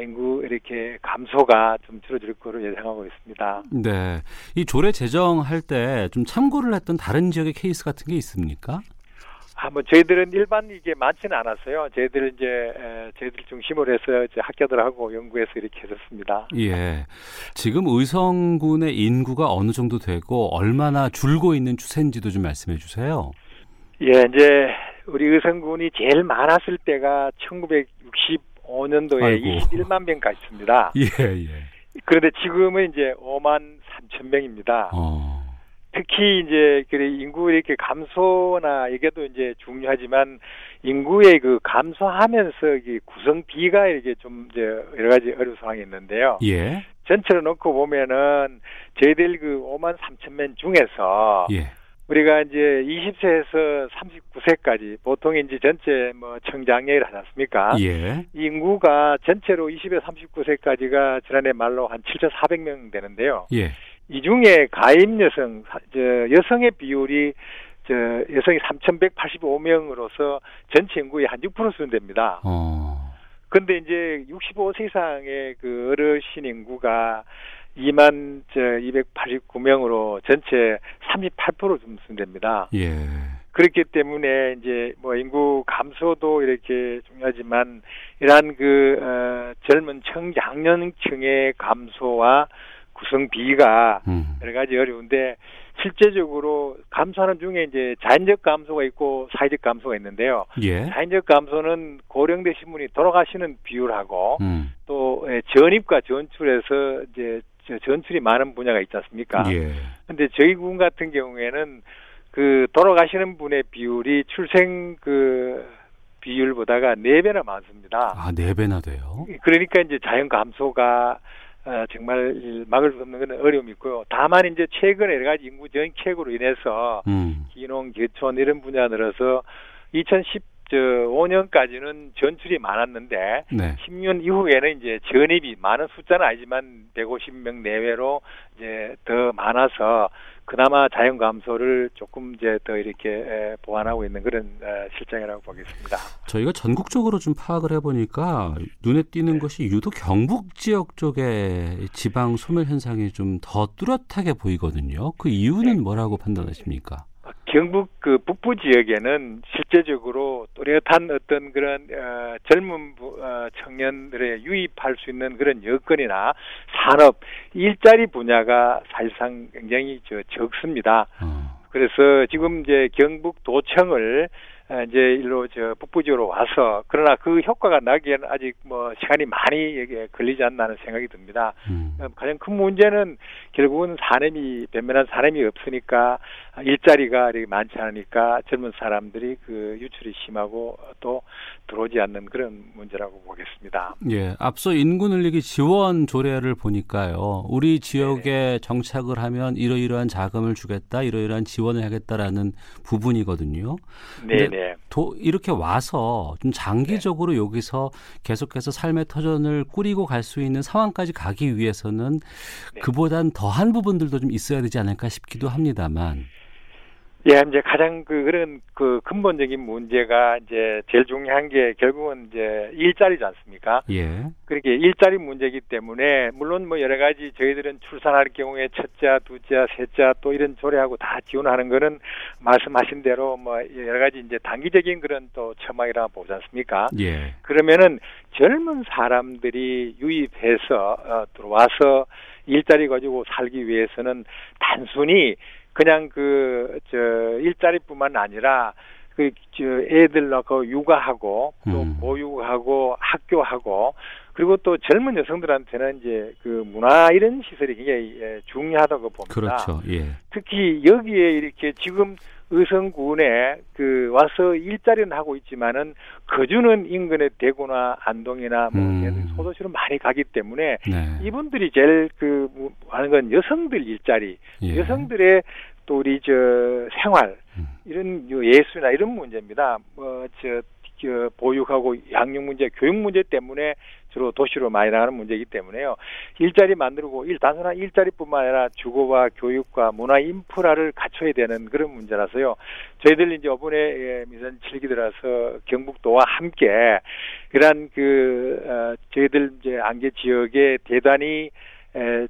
인구 이렇게 감소가 좀 줄어들 거로 예상하고 있습니다. 네. 이 조례 제정할 때 좀 참고를 했던 다른 지역의 케이스 같은 게 있습니까? 아, 뭐 저희들은 일반 이게 많지는 않았어요. 저희들 이제 에, 저희들 중심으로 해서 이제 학교들하고 연구해서 이렇게 했었습니다. 예. 지금 의성군의 인구가 어느 정도 되고 얼마나 줄고 있는 추세인지도 좀 말씀해 주세요. 예, 이제 우리 의성군이 제일 많았을 때가 1965년도에 아이고. 21만 명가 있습니다. [laughs] 예, 예. 그런데 지금은 이제 5만 3천 명입니다. 어. 특히 이제 그 인구 이렇게 감소나 이게도 이제 중요하지만 인구의 그 감소하면서 이 구성 비가 이렇게 좀 이제 여러 가지 어려운 상황이 있는데요. 예. 전체로 놓고 보면은 저희들 그 5만 3천 명 중에서 예. 우리가 이제 20세에서 39세까지 보통 이제 전체 뭐 청장년을 하지 않습니까? 예. 인구가 전체로 20에 39세까지가 지난해 말로 한 7,400명 되는데요. 예. 이 중에 가임 여성, 저 여성의 비율이 저 여성이 3,185명으로서 전체 인구의 한 6% 수준 됩니다. 어. 근데 이제 65세 이상의 그 어르신 인구가 2만 저 289명으로 전체 38% 좀수준됩니다. 예. 그렇기 때문에 이제 뭐 인구 감소도 이렇게 중요하지만 이러한 그 어, 젊은 청장년층의 감소와 구성비가 음. 여러 가지 어려운데 실제적으로 감소하는 중에 이제 자연적 감소가 있고 사회적 감소가 있는데요. 예. 자연적 감소는 고령되신 분이 돌아가시는 비율하고 음. 또 예, 전입과 전출에서 이제 전출이 많은 분야가 있지 않습니까? 예. 근데 저희 군 같은 경우에는 그 돌아가시는 분의 비율이 출생 그 비율보다가 네 배나 많습니다. 아, 네 배나 돼요? 그러니까 이제 자연 감소가 어, 정말 막을 수 없는 그런 어려움이 있고요. 다만 이제 최근에 여러 가지 인구 정책으로 인해서 음. 기농, 개촌 이런 분야 늘어서 2010저 5년까지는 전출이 많았는데 네. 10년 이후에는 이제 전입이 많은 숫자는 아니지만 150명 내외로 이제 더 많아서 그나마 자연 감소를 조금 이제 더 이렇게 보완하고 있는 그런 실정이라고 보겠습니다. 저희가 전국적으로 좀 파악을 해보니까 눈에 띄는 네. 것이 유독 경북 지역 쪽에 지방 소멸 현상이 좀 더 뚜렷하게 보이거든요. 그 이유는 네. 뭐라고 판단하십니까? 경북 그 북부 지역에는 실제적으로 또렷한 어떤 그런 어, 젊은 부, 어, 청년들의 유입할 수 있는 그런 여건이나 산업 일자리 분야가 사실상 굉장히 저 적습니다. 어. 그래서 지금 이제 경북 도청을 어, 이제 일로 저 북부 지역으로 와서 그러나 그 효과가 나기에는 아직 뭐 시간이 많이 걸리지 않나는 생각이 듭니다. 음. 어, 가장 큰 문제는 결국은 사람이 변변한 사람이 없으니까 일자리가 이렇게 많지 않으니까 젊은 사람들이 그 유출이 심하고 또 들어오지 않는 그런 문제라고 보겠습니다. 예, 앞서 인구 늘리기 지원 조례를 보니까요. 우리 지역에 네 정착을 하면 이러이러한 자금을 주겠다, 이러이러한 지원을 하겠다라는 부분이거든요. 네, 네. 이렇게 와서 좀 장기적으로 네. 여기서 계속해서 삶의 터전을 꾸리고 갈 수 있는 상황까지 가기 위해서는 네. 그보단 더한 부분들도 좀 있어야 되지 않을까 싶기도 합니다만. 예, 이제 가장 그 그런 그 근본적인 문제가 이제 제일 중요한 게 결국은 이제 일자리지 않습니까? 예. 그렇게 일자리 문제이기 때문에 물론 뭐 여러 가지 저희들은 출산할 경우에 첫째, 둘째, 셋째 또 이런 조례하고 다 지원하는 거는 말씀하신 대로 뭐 여러 가지 이제 단기적인 그런 또 처막이라 보지 않습니까? 예. 그러면은 젊은 사람들이 유입해서 어, 들어와서 일자리 가지고 살기 위해서는 단순히 그냥 그 저 일자리뿐만 아니라 그 저 애들 낳고 육아하고 또 음. 보육하고 학교하고 그리고 또 젊은 여성들한테는 이제 그 문화 이런 시설이 굉장히 예, 중요하다고 봅니다. 그렇죠. 예. 특히 여기에 이렇게 지금 의성군에 그 와서 일자리는 하고 있지만은 거주는 인근의 대구나 안동이나 뭐 음. 소도시로 많이 가기 때문에 네. 이분들이 제일 그 하는 건 여성들 일자리, 예. 여성들의 또 우리 저 생활 음. 이런 예술이나 이런 문제입니다. 뭐저 저 보육하고 양육 문제, 교육 문제 때문에 주로 도시로 많이 나가는 문제이기 때문에요. 일자리 만들고 일 단순한 일자리뿐만 아니라 주거와 교육과 문화 인프라를 갖춰야 되는 그런 문제라서요. 저희들 이제 이번에 예, 미선 7기 들어서 경북도와 함께 그러한 그 어, 저희들 이제 안개 지역에 대단히 에,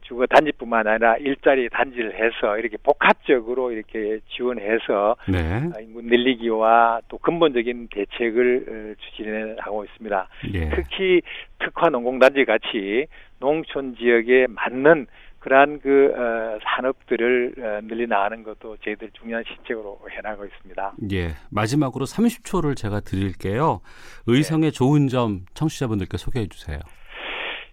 주거 단지뿐만 아니라 일자리 단지를 해서 이렇게 복합적으로 이렇게 지원해서 네. 아, 인구 늘리기와 또 근본적인 대책을 어, 추진해 하고 있습니다. 예. 특히 특화 농공단지 같이 농촌 지역에 맞는 그러한 그 어, 산업들을 어, 늘려나가는 것도 저희들 중요한 실책으로 해나가고 있습니다. 예, 마지막으로 30초를 제가 드릴게요. 의성의 네. 좋은 점 청취자분들께 소개해 주세요.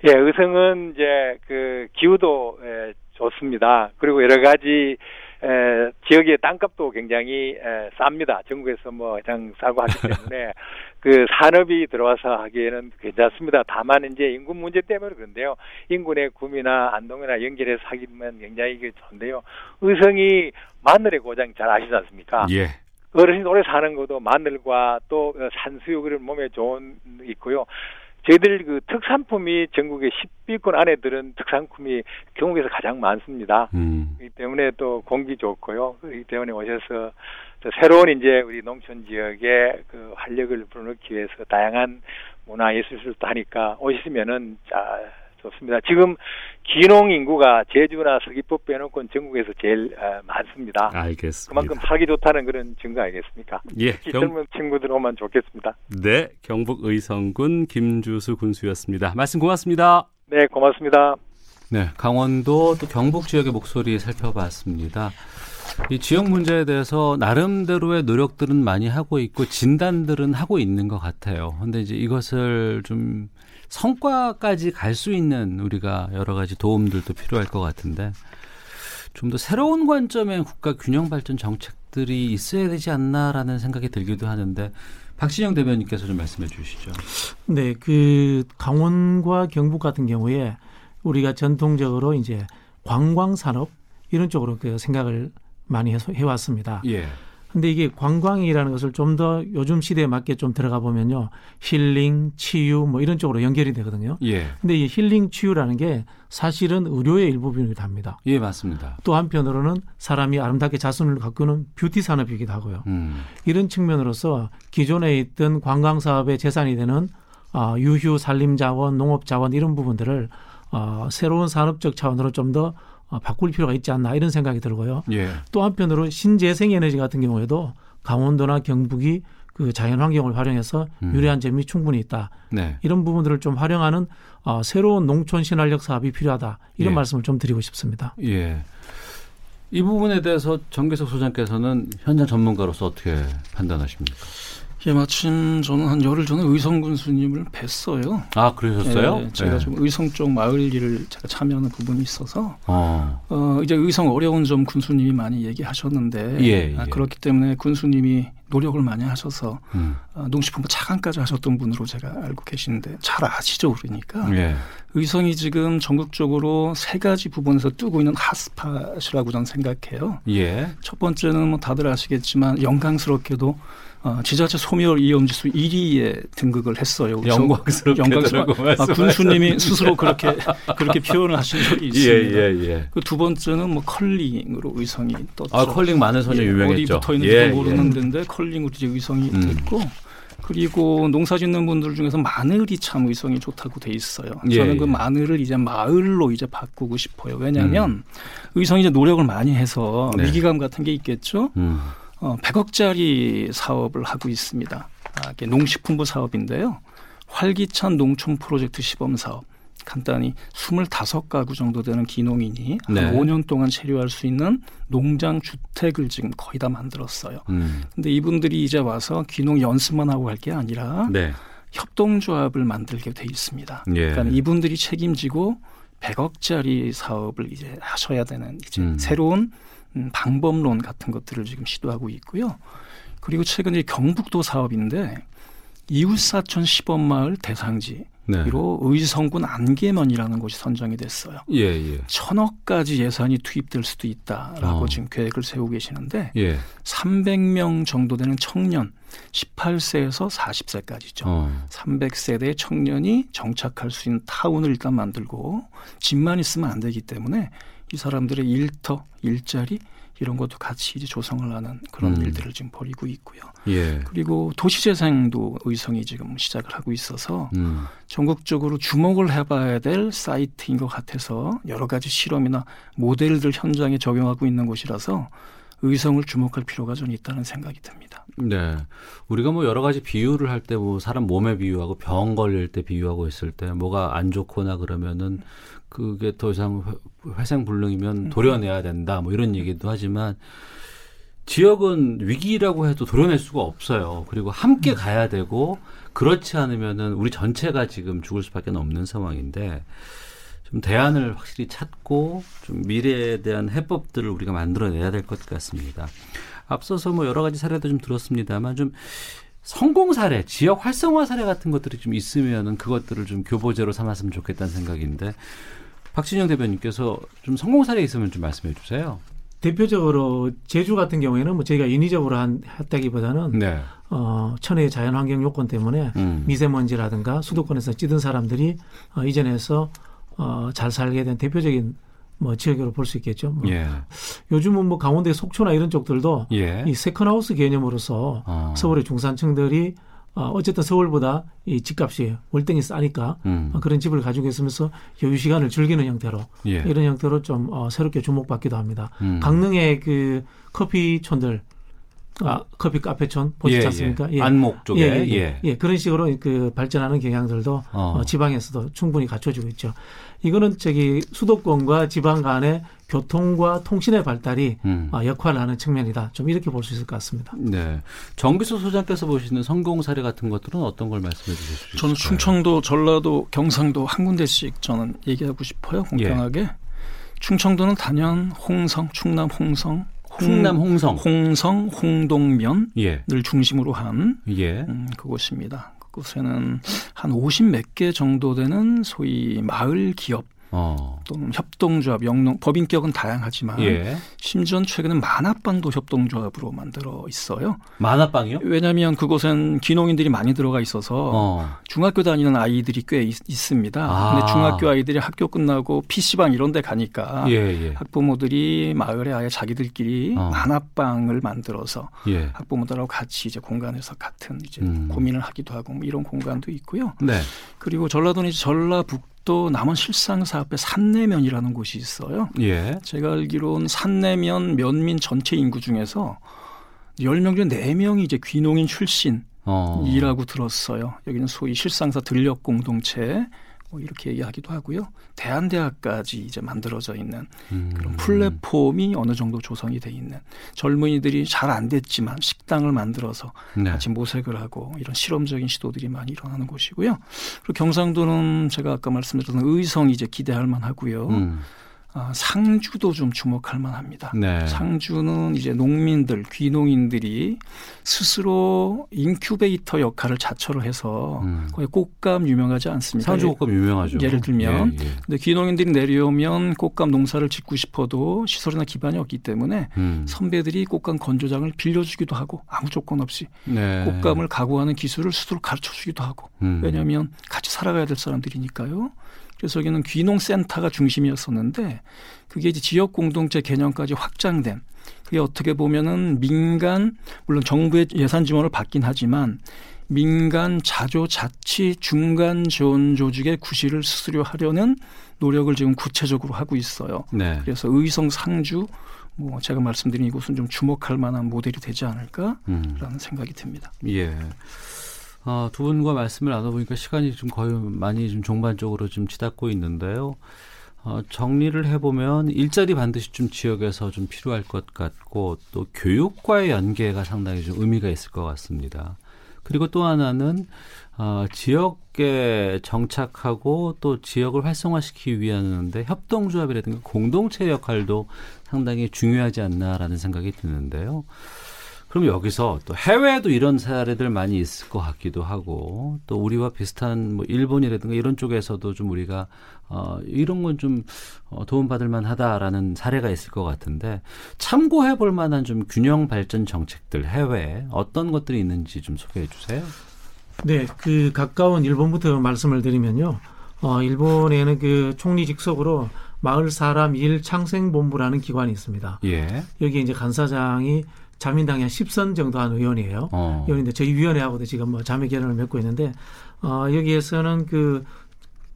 예, 의성은 이제 그 기후도 예, 좋습니다. 그리고 여러 가지 에, 지역의 땅값도 굉장히 에, 쌉니다. 전국에서 뭐 가장 싸고 하기 때문에 [laughs] 그 산업이 들어와서 하기에는 괜찮습니다. 다만 이제 인구 문제 때문에 그런데요. 인근의 구미나 안동이나 연결해서 하기면 굉장히 좋은데요. 의성이 마늘의 고장 잘 아시지 않습니까? 예. 어르신 오래 사는 것도 마늘과 또 산수유 그런 몸에 좋은 있고요. 저희들 그 특산품이 전국의 10위권 안에 들은 특산품이 경북에서 가장 많습니다. 음. 그렇기 때문에 또 공기 좋고요. 그렇기 때문에 오셔서 새로운 이제 우리 농촌 지역에 그 활력을 불어넣기 위해서 다양한 문화 예술도 하니까 오시면은 자 좋습니다. 지금 기농 인구가 제주나 서귀포 빼놓고 전국에서 제일 어, 많습니다. 알겠습니다. 그만큼 살기 좋다는 그런 증거 아니겠습니까? 예, 경... 젊은 친구들 오면 좋겠습니다. 네, 경북 의성군 김주수 군수였습니다. 말씀 고맙습니다. 네, 고맙습니다. 네, 강원도 또 경북 지역의 목소리 살펴봤습니다. 이 지역 문제에 대해서 나름대로의 노력들은 많이 하고 있고 진단들은 하고 있는 것 같아요. 근데 이제 이것을 좀 성과까지 갈 수 있는 우리가 여러 가지 도움들도 필요할 것 같은데 좀 더 새로운 관점의 국가 균형 발전 정책들이 있어야 되지 않나라는 생각이 들기도 하는데 박신영 대변인께서 좀 말씀해 주시죠. 네, 그 강원과 경북 같은 경우에 우리가 전통적으로 이제 관광 산업 이런 쪽으로 그 생각을 많이 해왔습니다. 예. 근데 이게 관광이라는 것을 좀 더 요즘 시대에 맞게 좀 들어가 보면요. 힐링, 치유 뭐 이런 쪽으로 연결이 되거든요. 예. 근데 이 힐링, 치유라는 게 사실은 의료의 일부분이기도 합니다. 예, 맞습니다. 또 한편으로는 사람이 아름답게 자손을 가꾸는 뷰티 산업이기도 하고요. 음. 이런 측면으로서 기존에 있던 관광 사업의 재산이 되는 어, 유휴, 산림 자원, 농업 자원 이런 부분들을 어, 새로운 산업적 차원으로 좀더 어, 바꿀 필요가 있지 않나 이런 생각이 들고요. 예. 또 한편으로 신재생 에너지 같은 경우에도 강원도나 경북이 그 자연 환경을 활용해서 음. 유리한 점이 충분히 있다. 네. 이런 부분들을 좀 활용하는 어, 새로운 농촌 신활력 사업이 필요하다. 이런 예. 말씀을 좀 드리고 싶습니다. 예. 이 부분에 대해서 정계석 소장께서는 현장 전문가로서 어떻게 판단하십니까? 예, 마침 저는 한 열흘 전에 의성 군수님을 뵀어요. 아, 그러셨어요? 예, 제가 네. 좀 의성 쪽 마을 일을 제가 참여하는 부분이 있어서 어, 어 이제 의성 어려운 점 군수님이 많이 얘기하셨는데 예, 아, 예. 그렇기 때문에 군수님이 노력을 많이 하셔서 음. 어, 농식품부 차관까지 하셨던 분으로 제가 알고 계시는데 잘 아시죠, 그러니까 예. 의성이 지금 전국적으로 세 가지 부분에서 뜨고 있는 핫스팟이라고 저는 생각해요. 예. 첫 번째는 뭐 다들 아시겠지만 영광스럽게도 어, 지자체 소멸 위험지수 1위에 등극을 했어요. 영광스럽게 영광스럽 아, 군수님이 스스로 그렇게 그렇게 표현을 하신 적이 [laughs] 예, 있습니다. 예, 예, 예. 그두 번째는 뭐 컬링으로 의성이 떴죠. 아, 컬링 많은 소녀 예, 유명했죠. 어디 붙어 있는지 예, 모르는 데인데 컬링으로 이제 의성이 음. 됐고 그리고 농사 짓는 분들 중에서 마늘이 참 의성이 좋다고 돼 있어요. 예, 저는 그 마늘을 이제 마을로 이제 바꾸고 싶어요. 왜냐하면 음. 의성이 이제 노력을 많이 해서 네. 위기감 같은 게 있겠죠. 음. 어, 100억짜리 사업을 하고 있습니다. 아, 농식품부 사업인데요. 활기찬 농촌 프로젝트 시범 사업. 간단히 25가구 정도 되는 기농인이 네. 한 5년 동안 체류할 수 있는 농장 주택을 지금 거의 다 만들었어요. 음. 근데 이분들이 이제 와서 기농 연습만 하고 갈 게 아니라 네. 협동조합을 만들게 돼 있습니다. 예. 그러니까 이분들이 책임지고 100억짜리 사업을 이제 하셔야 되는 이제 음. 새로운 음, 방법론 같은 것들을 지금 시도하고 있고요. 그리고 최근에 경북도 사업인데 이웃사촌 시범마을 대상지 네. 로 의성군 안개면이라는 곳이 선정이 됐어요. 예, 예. 천억까지 예산이 투입될 수도 있다라고 어. 지금 계획을 세우고 계시는데 예. 300명 정도 되는 청년 18세에서 40세까지죠. 어. 300세대 청년이 정착할 수 있는 타운을 일단 만들고 집만 있으면 안 되기 때문에 이 사람들의 일터, 일자리 이런 것도 같이 이제 조성을 하는 그런 음. 일들을 지금 벌이고 있고요. 예. 그리고 도시재생도 의성이 지금 시작을 하고 있어서 음. 전국적으로 주목을 해봐야 될 사이트인 것 같아서 여러 가지 실험이나 모델들 현장에 적용하고 있는 곳이라서 의성을 주목할 필요가 좀 있다는 생각이 듭니다. 네. 우리가 뭐 여러 가지 비유를 할 때 뭐 사람 몸에 비유하고 병 걸릴 때 비유하고 있을 때 뭐가 안 좋거나 그러면은 그게 더 이상 회생불능이면 음. 도려내야 된다 뭐 이런 얘기도 하지만 지역은 위기라고 해도 도려낼 수가 없어요. 그리고 함께 음. 가야 되고 그렇지 않으면은 우리 전체가 지금 죽을 수밖에 없는 상황인데 좀 대안을 확실히 찾고 좀 미래에 대한 해법들을 우리가 만들어내야 될 것 같습니다. 앞서서 뭐 여러 가지 사례도 좀 들었습니다만 좀 성공 사례, 지역 활성화 사례 같은 것들이 좀 있으면은 그것들을 좀 교보제로 삼았으면 좋겠다는 생각인데 박진영 대변인께서 좀 성공 사례 있으면 좀 말씀해 주세요. 대표적으로 제주 같은 경우에는 뭐 저희가 인위적으로 한, 했다기보다는 네. 어, 천혜의 자연 환경 요건 때문에 음. 미세먼지라든가 수도권에서 찌든 사람들이 어, 이전에서 어, 잘 살게 된 대표적인 뭐 지역으로 볼 수 있겠죠. 뭐 예. 요즘은 뭐 강원도의 속초나 이런 쪽들도 예. 이 세컨하우스 개념으로서 어. 서울의 중산층들이 어, 어쨌든 서울보다 이 집값이 월등히 싸니까 음. 어, 그런 집을 가지고 있으면서 여유 시간을 즐기는 형태로 예. 이런 형태로 좀 어, 새롭게 주목받기도 합니다. 음. 강릉의 그 커피촌들 아, 커피 카페촌 보시지 예, 예. 않습니까? 예. 안목 쪽에 예, 예, 예, 예. 그런 식으로 그 발전하는 경향들도 어. 어, 지방에서도 충분히 갖춰지고 있죠. 이거는 저기 수도권과 지방 간의 교통과 통신의 발달이 음. 어, 역할을 하는 측면이다. 좀 이렇게 볼 수 있을 것 같습니다. 네. 정기수 소장께서 보시는 성공 사례 같은 것들은 어떤 걸 말씀해 주실 수 있을까요? 저는 충청도, 전라도, 경상도 한 군데씩 저는 얘기하고 싶어요. 공평하게. 예. 충청도는 단연 홍성, 충남 홍성, 충남 홍성, 홍성 홍동면을 예. 중심으로 한 예. 음, 그곳입니다. 그곳에는 한 50 몇 개 정도 되는 소위 마을 기업 어. 또는 협동조합, 영농 법인격은 다양하지만 예. 심지어 최근에 만화방도 협동조합으로 만들어 있어요. 만화방이요? 왜냐하면 그곳엔 귀농인들이 많이 들어가 있어서 어. 중학교 다니는 아이들이 꽤 있, 습니다 아. 근데 중학교 아이들이 학교 끝나고 PC방 이런 데 가니까 예, 예. 학부모들이 마을에 아예 자기들끼리 어. 만화방을 만들어서 예. 학부모들하고 같이 이제 공간에서 같은 이제 음. 고민을 하기도 하고 뭐 이런 공간도 있고요. 네. 그리고 전라도는 전라북 또 남원 실상사 앞에 산내면이라는 곳이 있어요. 예. 제가 알기로는 산내면 면민 전체 인구 중에서 10명 중에 4명이 이제 귀농인 출신이라고 어. 들었어요. 여기는 소위 실상사 들녘 공동체 뭐 이렇게 얘기하기도 하고요. 대한대학까지 이제 만들어져 있는 음. 그런 플랫폼이 어느 정도 조성이 돼 있는 젊은이들이 잘 안 됐지만 식당을 만들어서 네. 같이 모색을 하고 이런 실험적인 시도들이 많이 일어나는 곳이고요. 그리고 경상도는 제가 아까 말씀드렸던 의성이 이제 기대할 만하고요. 음. 아, 상주도 좀 주목할 만합니다. 네. 상주는 이제 농민들, 귀농인들이 스스로 인큐베이터 역할을 자처로 해서 음. 거의 꽃감 유명하지 않습니까? 상주 꽃감 유명하죠. 예를 들면, 예, 예. 근데 귀농인들이 내려오면 꽃감 농사를 짓고 싶어도 시설이나 기반이 없기 때문에 음. 선배들이 꽃감 건조장을 빌려주기도 하고 아무 조건 없이 네. 꽃감을 가구하는 기술을 스스로 가르쳐주기도 하고 음. 왜냐하면 같이 살아가야 될 사람들이니까요. 그래서 여기는 귀농센터가 중심이었었는데 그게 이제 지역 공동체 개념까지 확장된 그게 어떻게 보면은 민간 물론 정부의 예산 지원을 받긴 하지만 민간 자조 자치 중간 지원 조직의 구실을 스스로 하려는 노력을 지금 구체적으로 하고 있어요. 네. 그래서 의성 상주 뭐 제가 말씀드린 이곳은 좀 주목할 만한 모델이 되지 않을까라는 음. 생각이 듭니다. 예. 어, 두 분과 말씀을 나눠보니까 시간이 좀 거의 많이 좀 종반적으로 좀 치닫고 있는데요. 어, 정리를 해보면 일자리 반드시 좀 지역에서 좀 필요할 것 같고 또 교육과의 연계가 상당히 좀 의미가 있을 것 같습니다. 그리고 또 하나는 어, 지역에 정착하고 또 지역을 활성화시키기 위한데 협동조합이라든가 공동체 역할도 상당히 중요하지 않나라는 생각이 드는데요. 그럼 여기서 또 해외에도 이런 사례들 많이 있을 것 같기도 하고 또 우리와 비슷한 뭐 일본이라든가 이런 쪽에서도 좀 우리가 어 이런 건 좀 어, 도움받을 만하다라는 사례가 있을 것 같은데 참고해 볼 만한 좀 균형 발전 정책들 해외에 어떤 것들이 있는지 좀 소개해 주세요. 네, 그 가까운 일본부터 말씀을 드리면요. 어 일본에는 그 총리 직속으로 마을 사람 일 창생 본부라는 기관이 있습니다. 예. 여기 이제 간사장이 자민당의 한 10선 정도 한 의원이에요. 어. 의원인데 저희 위원회하고도 지금 뭐 자매 결연을 맺고 있는데 어, 여기에서는 그,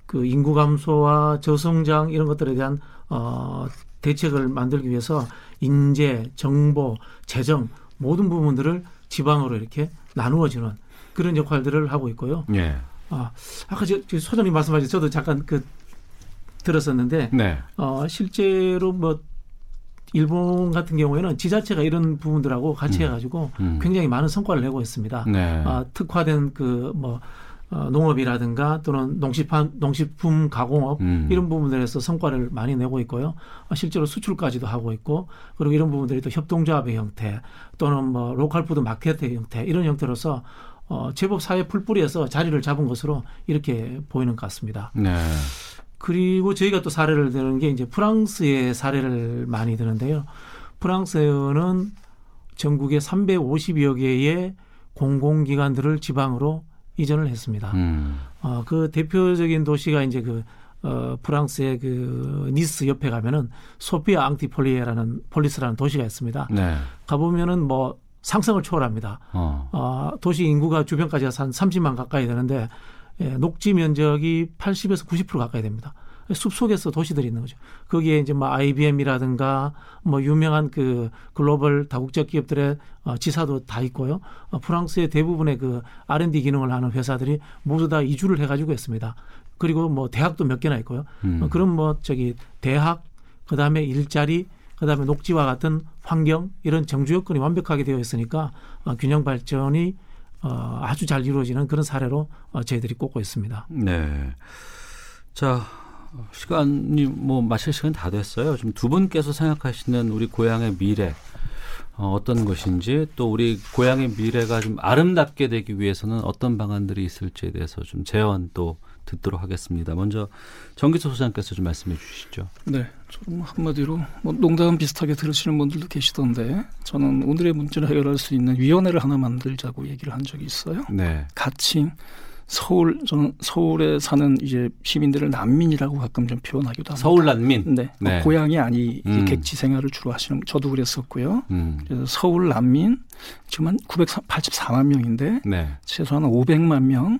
그 인구 감소와 저성장 이런 것들에 대한 어, 대책을 만들기 위해서 인재, 정보, 재정 모든 부분들을 지방으로 이렇게 나누어지는 그런 역할들을 하고 있고요. 예. 아, 아까 저, 저 소장님 말씀하신 저도 잠깐 그 들었었는데 네. 어, 실제로 뭐 일본 같은 경우에는 지자체가 이런 부분들하고 같이 음. 해가지고 음. 굉장히 많은 성과를 내고 있습니다. 네. 아, 특화된 그뭐 어, 농업이라든가 또는 농식품, 농식품 가공업 음. 이런 부분들에서 성과를 많이 내고 있고요. 아, 실제로 수출까지도 하고 있고 그리고 이런 부분들이 또 협동조합의 형태 또는 뭐 로컬푸드 마켓의 형태 이런 형태로서 어, 제법 사회 풀뿌리에서 자리를 잡은 것으로 이렇게 보이는 것 같습니다. 네. 그리고 저희가 또 사례를 드는 게 이제 프랑스의 사례를 많이 드는데요. 프랑스는 전국에 350여 개의 공공기관들을 지방으로 이전을 했습니다. 음. 어, 그 대표적인 도시가 이제 그 어, 프랑스의 그 니스 옆에 가면은 소피아 앙티폴리에라는 폴리스라는 도시가 있습니다. 네. 가보면은 뭐 상상을 초월합니다. 어. 어 도시 인구가 주변까지 한 30만 가까이 되는데 예, 녹지 면적이 80에서 90% 가까이 됩니다. 숲 속에서 도시들이 있는 거죠. 거기에 이제 뭐 IBM이라든가 뭐 유명한 그 글로벌 다국적 기업들의 어, 지사도 다 있고요. 어, 프랑스의 대부분의 그 R&D 기능을 하는 회사들이 모두 다 이주를 해가지고 있습니다. 그리고 뭐 대학도 몇 개나 있고요. 음. 어, 그럼 뭐 저기 대학 그 다음에 일자리 그 다음에 녹지와 같은 환경 이런 정주 여건이 완벽하게 되어 있으니까 어, 균형 발전이 어, 아주 잘 이루어지는 그런 사례로 어, 저희들이 꼽고 있습니다. 네. 자, 시간이 뭐 마칠 시간 다 됐어요. 좀두 분께서 생각하시는 우리 고향의 미래 어, 어떤 것인지 또 우리 고향의 미래가 좀 아름답게 되기 위해서는 어떤 방안들이 있을지에 대해서 좀 재원 또 듣도록 하겠습니다. 먼저 정기소 소장께서 좀 말씀해 주시죠. 네, 좀 한마디로 뭐 농담 비슷하게 들으시는 분들도 계시던데 저는 오늘의 문제를 해결할 수 있는 위원회를 하나 만들자고 얘기를 한 적이 있어요. 네. 같이 서울 저는 서울에 사는 이제 시민들을 난민이라고 가끔 좀 표현하기도 합니다. 서울 난민. 네. 네. 고향이 아니 음. 객지 생활을 주로 하시는 저도 그랬었고요. 음. 그래서 서울 난민 지금 한 984만 명인데 네. 최소한 500만 명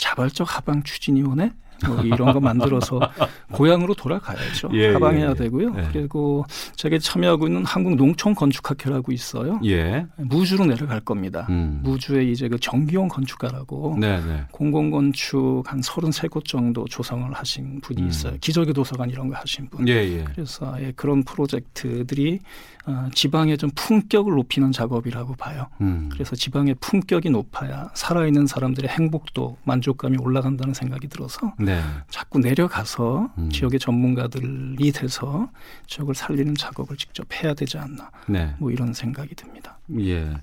자발적 하방 추진위원회 뭐 이런 거 만들어서 [laughs] 고향으로 돌아가야죠. 예, 하방해야 예, 되고요. 예. 그리고 제가 참여하고 있는 한국 농촌 건축학회라고 있어요. 예. 무주로 내려갈 겁니다. 음. 무주에 이제 그 정기용 건축가라고 네, 네. 공공 건축 한 33곳 정도 조성을 하신 분이 음. 있어요. 기적의 도서관 이런 거 하신 분. 예, 예. 그래서 예, 그런 프로젝트들이 어, 지방의 좀 품격을 높이는 작업이라고 봐요. 음. 그래서 지방의 품격이 높아야 살아있는 사람들의 행복도 만족감이 올라간다는 생각이 들어서 네. 자꾸 내려가서 음. 지역의 전문가들이 돼서 지역을 살리는 작업을 직접 해야 되지 않나. 네. 뭐 이런 생각이 듭니다. 예.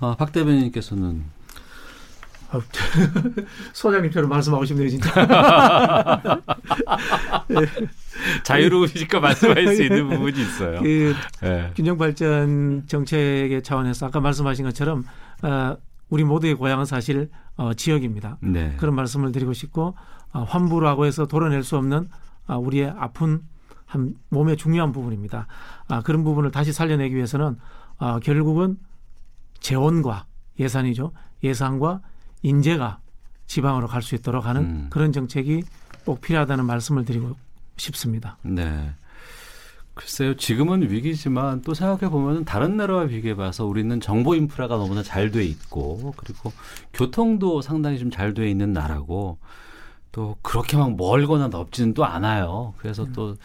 아, 박 대변인께서는 아, [laughs] 소장님처럼 말씀하고 싶네요, 진짜. [laughs] 자유로우시니까 말씀할 수 있는 부분이 있어요. 그 네. 균형 발전 정책의 차원에서 아까 말씀하신 것처럼 어, 우리 모두의 고향은 사실 어, 지역입니다. 네. 그런 말씀을 드리고 싶고 어, 환부라고 해서 도려낼 수 없는 어, 우리의 아픈 한 몸의 중요한 부분입니다. 아, 그런 부분을 다시 살려내기 위해서는 어, 결국은 재원과 예산이죠. 예산과 인재가 지방으로 갈 수 있도록 하는 음. 그런 정책이 꼭 필요하다는 말씀을 드리고 싶습니다. 네. 글쎄요, 지금은 위기지만 또 생각해 보면 다른 나라와 비교해 봐서 우리는 정보 인프라가 너무나 잘 돼 있고 그리고 교통도 상당히 좀 잘 돼 있는 나라고 또 그렇게 막 멀거나 넓지는 또 않아요. 그래서 음. 또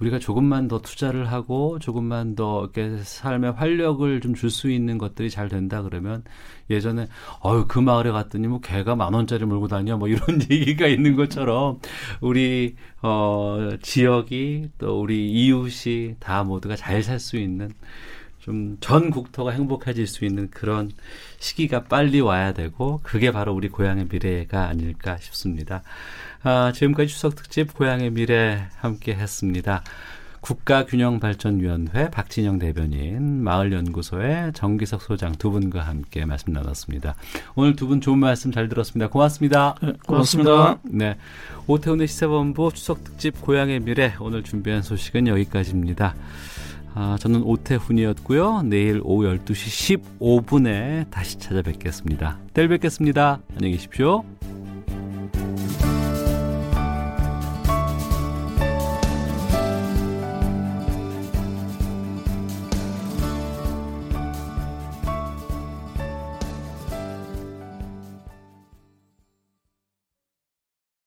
우리가 조금만 더 투자를 하고 조금만 더 이렇게 삶의 활력을 좀 줄 수 있는 것들이 잘 된다 그러면 예전에 어유 그 마을에 갔더니 뭐 개가 만 원짜리 몰고 다녀 뭐 이런 [laughs] 얘기가 있는 것처럼 우리 어 지역이 또 우리 이웃이 다 모두가 잘 살 수 있는 좀 전 국토가 행복해질 수 있는 그런 시기가 빨리 와야 되고 그게 바로 우리 고향의 미래가 아닐까 싶습니다. 아, 지금까지 추석 특집 고향의 미래 함께 했습니다. 국가균형발전위원회 박진영 대변인, 마을연구소의 정기석 소장 두 분과 함께 말씀 나눴습니다. 오늘 두 분 좋은 말씀 잘 들었습니다. 고맙습니다. 네, 고맙습니다. 네. 오태훈의 시사본부 추석 특집 고향의 미래 오늘 준비한 소식은 여기까지입니다. 아, 저는 오태훈이었고요. 내일 오후 12시 15분에 다시 찾아뵙겠습니다. 내일 뵙겠습니다. 안녕히 계십시오.